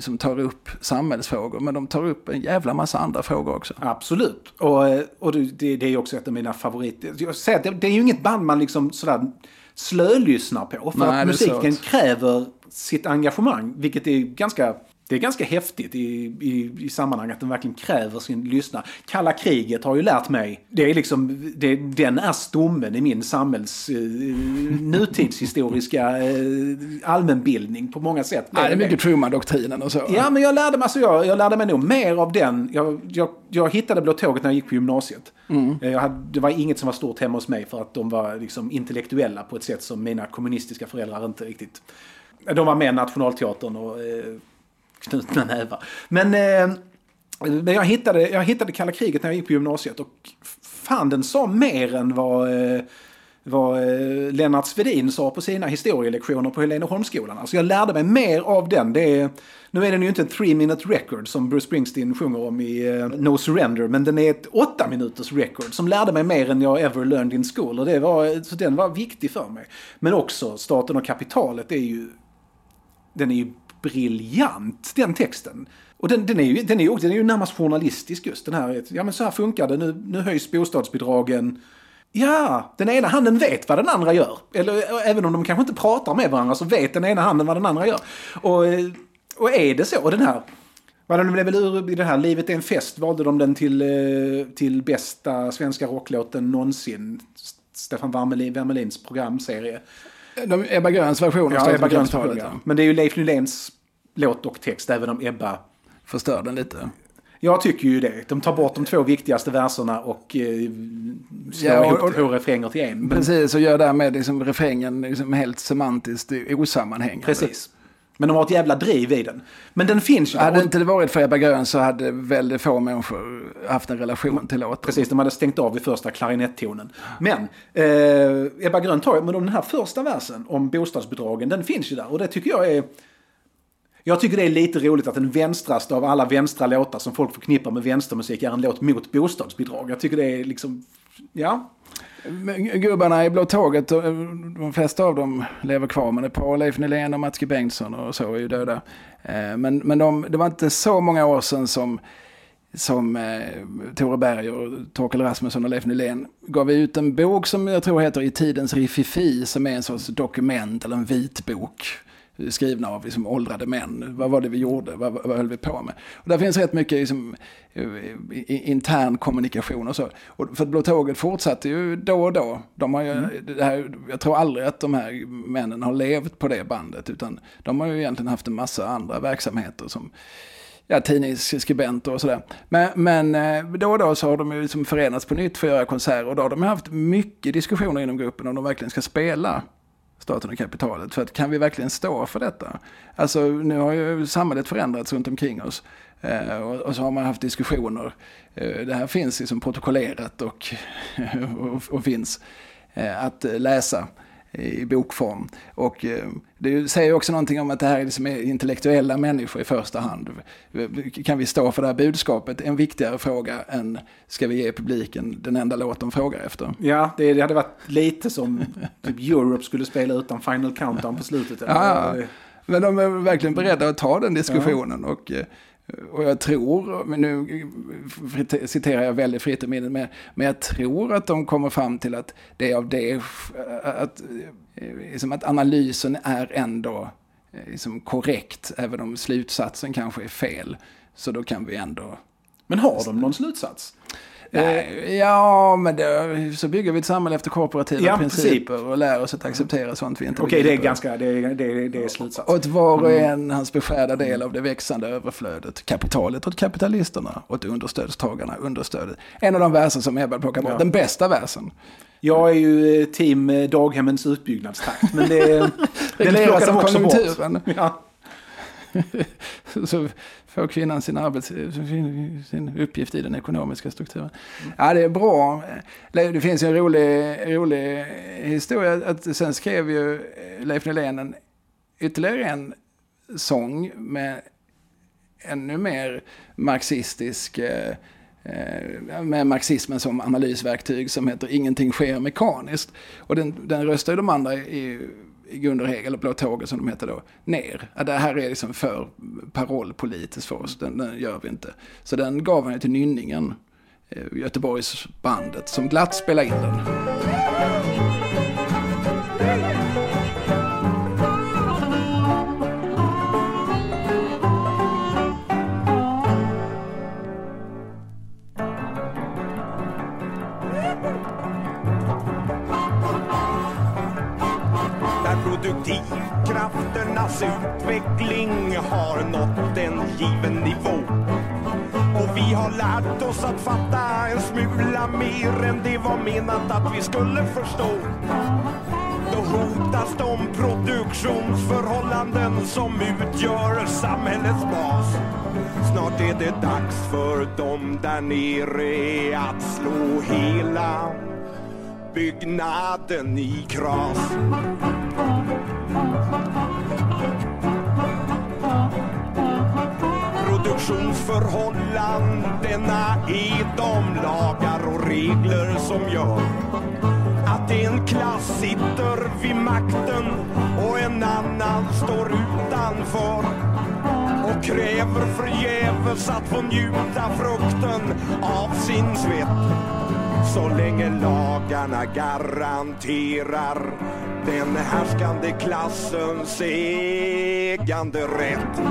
som tar upp samhällsfrågor, men de tar upp en jävla massa andra frågor också. Absolut. Och, och det, det är också ett av mina favoriter. Jag säger att det, det är ju inget band man liksom sådär slölyssnar på. För Nej, att musiken kräver sitt engagemang, vilket är ganska det är ganska häftigt i, i, i sammanhanget att den verkligen kräver sin lyssnare. Kalla kriget har ju lärt mig, det är liksom, det, den är stommen i min samhälls eh, nutidshistoriska eh, allmänbildning på många sätt. Nej, det är mycket Truman-doktrinen och så. Ja, men jag lärde mig, alltså jag, jag lärde mig nog mer av den. Jag, jag, jag hittade Blå Tåget när jag gick på gymnasiet. Eh, Jag hade, det var inget som var stort hemma hos mig för att de var liksom intellektuella på ett sätt som mina kommunistiska föräldrar inte riktigt... De var med Nationalteatern och eh, knutna nävar. Men, eh, men jag, hittade, jag hittade Kalla kriget när jag gick på gymnasiet och fan den sa mer än vad... Eh, vad eh, Lennart Svedin sa på sina historielektioner på Heleneholmsskolan. Alltså jag lärde mig mer av den. Det är, nu är den ju inte en three minute record som Bruce Springsteen sjunger om i eh, No Surrender. Men den är ett åtta minuters record som lärde mig mer än jag ever learned in school. Och det var, så den var viktig för mig. Men också Staten och kapitalet är ju... Den är ju briljant, den texten. Och den, den, är ju, den, är ju, den är ju närmast journalistisk just den här. Ja men så här funkar det, nu, nu höjs bostadsbidragen. Ja, den ena handen vet vad den andra gör. Eller även om de kanske inte pratar med varandra så vet den ena handen vad den andra gör. Och, och är det så, och den här... Vad de blev väl ur i det här Livet är en fest valde de den till, eh, till bästa svenska rocklåten någonsin. Stefan Wermelins programserie. De, Ebba Gröns version av Ja, Staten Ebba Gröns kapitalet, program. Men det är ju Leif Nyléns låt och text, även om Ebba... Förstör den lite. Jag tycker ju det. De tar bort de två viktigaste verserna och eh, slår Ja, och- ihop två refränger till en. Men, Precis, och gör därmed liksom refrängen liksom helt semantiskt osammanhängande. precis. Men de har ett jävla driv i den. Men den finns ju. Hade Och- inte det varit för Ebba Grön så hade väldigt få människor haft en relation till låten. Precis, de hade stängt av vid första klarinettonen. Men eh, Ebba Grön tar ju, men den här första versen om bostadsbidragen, den finns ju där. Och det tycker jag är... Jag tycker det är lite roligt att den vänstraste av alla vänstra låtar som folk förknippar med vänstermusik är en låt mot bostadsbidrag. Jag tycker det är liksom Ja, Gubbarna i Blå Tåget, eh, de flesta av dem lever kvar. Men ett par, Leif Nylén och Mats G Bengtsson och så, är ju döda. Eh, men, men de, det var inte så många år sedan som, som eh, Tore Berg och Torkel Rasmusson och Leif Nylén gav ut en bok som jag tror heter I tidens rififi, som är en sorts dokument eller en vitbok skrivna av liksom, åldrade män. Vad var det vi gjorde? Vad, vad höll vi på med? Och där finns rätt mycket liksom, eh, intern kommunikation och så. Och för Blå Tåget fortsatte ju då och då. De har ju, det här, jag tror aldrig att de här männen har levt på det bandet. Utan de har ju egentligen haft en massa andra verksamheter som ja, tidningsskribenter och sådär. Men, men eh, då och då så har de ju liksom förenats på nytt för att göra konserter. Och då har de haft mycket diskussioner inom gruppen om de verkligen ska spela staten och kapitalet. För att kan vi verkligen stå för detta? Alltså nu har ju samhället förändrats runt omkring oss. Eh, och, och så har man haft diskussioner. Eh, det här finns liksom protokollerat och, och, och finns eh, att läsa i bokform. Och eh, det säger också någonting om att det här liksom är intellektuella människor i första hand. Kan vi stå för det här budskapet? En viktigare fråga än ska vi ge publiken den enda låt de frågar efter? ja det, hade varit lite som typ Europe skulle spela utan Final Countdown på slutet. eller? Ja, men de är verkligen beredda att ta den diskussionen. Och, eh, och jag tror, men nu citerar jag väldigt fritt i minnet, men, men jag tror att de kommer fram till att det är av det, att, liksom att analysen är ändå liksom korrekt, även om slutsatsen kanske är fel. Så då kan vi ändå Men har de någon slutsats? Nej, ja, men det, så bygger vi ett samhälle efter korporativa Ja, principer och lär oss att acceptera sånt vi inte Okej, det är ganska, det är, det är, det är slutsatsen. Åt var och en hans beskärda del av det växande överflödet. Kapitalet åt kapitalisterna, åt understödstagarna understödet. En av de verser som Ebba plockar bort, Ja. den bästa versen. Jag är ju eh, team eh, daghemmens utbyggnadstakt, men det, den plockar de också bort. Ja. så får kvinnan sin, arbets, sin, sin uppgift i den ekonomiska strukturen. Ja, det är bra. Det finns en rolig, rolig historia. Att sen skrev ju Leif Nylén en, ytterligare en sång med ännu mer marxistisk eh, eh, med marxismen som analysverktyg som heter Ingenting sker mekaniskt. Och den, den röstar ju de andra i, Gunder Hägg, eller Blå Tåget som de heter då, ner. Ja, det här är liksom för parollpolitiskt för oss, den, den gör vi inte. Så den gav han ju till Nynningen, eh, Göteborgsbandet, som glatt spelade in den. Krafternas utveckling har nått en given nivå. Och vi har lärt oss att fatta en smula mer än det var menat att vi skulle förstå. Då hotas de produktionsförhållanden som utgör samhällets bas. Snart är det dags för dem där nere att slå hela byggnaden i kras. Produktionsförhållandena är de lagar och regler som gör att en klass sitter vid makten och en annan står utanför och kräver förgäves att få njuta frukten av sin svett så länge lagarna garanterar den härskande klassens ägande rätt.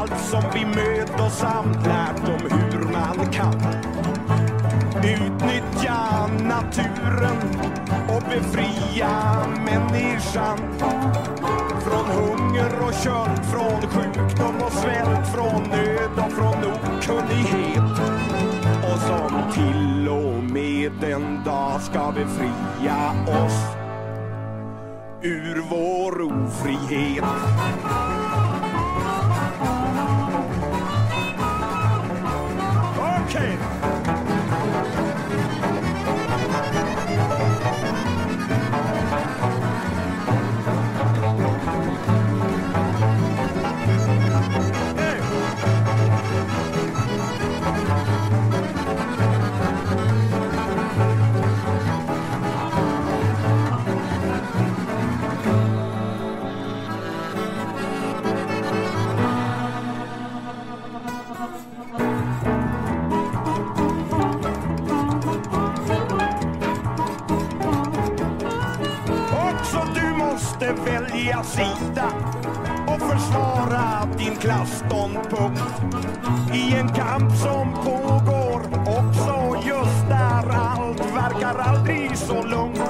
Allt som vi mödosamt lärt om hur man kan utnyttja naturen och befria människan från hunger och kött, från sjukdom och svält, från nöd och från okunnighet och som till och med en dag ska befria oss ur vår ofrihet. Måste välja sida och försvara din klassståndpunkt i en kamp som pågår också just där allt verkar aldrig så lugnt.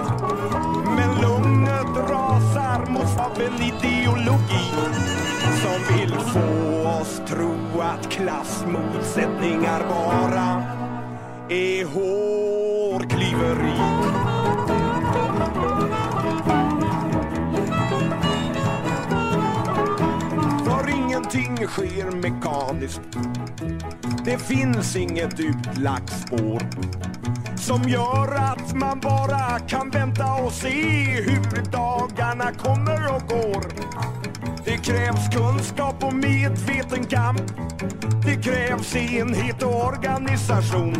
Men lugnet rasar mot av en ideologi som vill få oss tro att klassmotsättningar bara är hårklyveri. Allting sker mekaniskt. Det finns inget utlagt spår som gör att man bara kan vänta och se hur dagarna kommer och går. Det krävs kunskap och medveten kamp. Det krävs enhet och organisation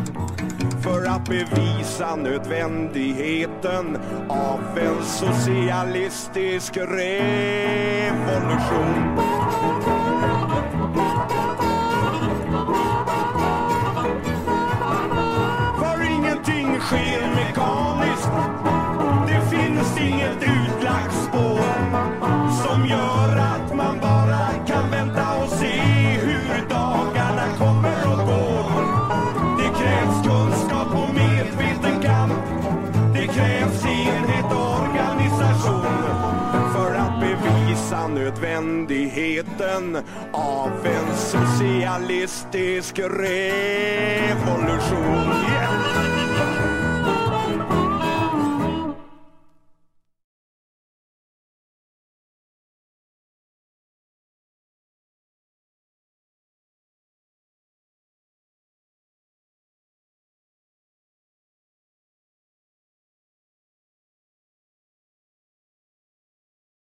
för att bevisa nödvändigheten av en socialistisk revolution. Sker mekaniskt. Det finns inget utlagt spår som gör att man bara kan vänta och se hur dagarna kommer och går. Det krävs kunskap och medveten kamp. Det krävs enhet och organisation för att bevisa nödvändigheten av en socialistisk revolution. Yeah.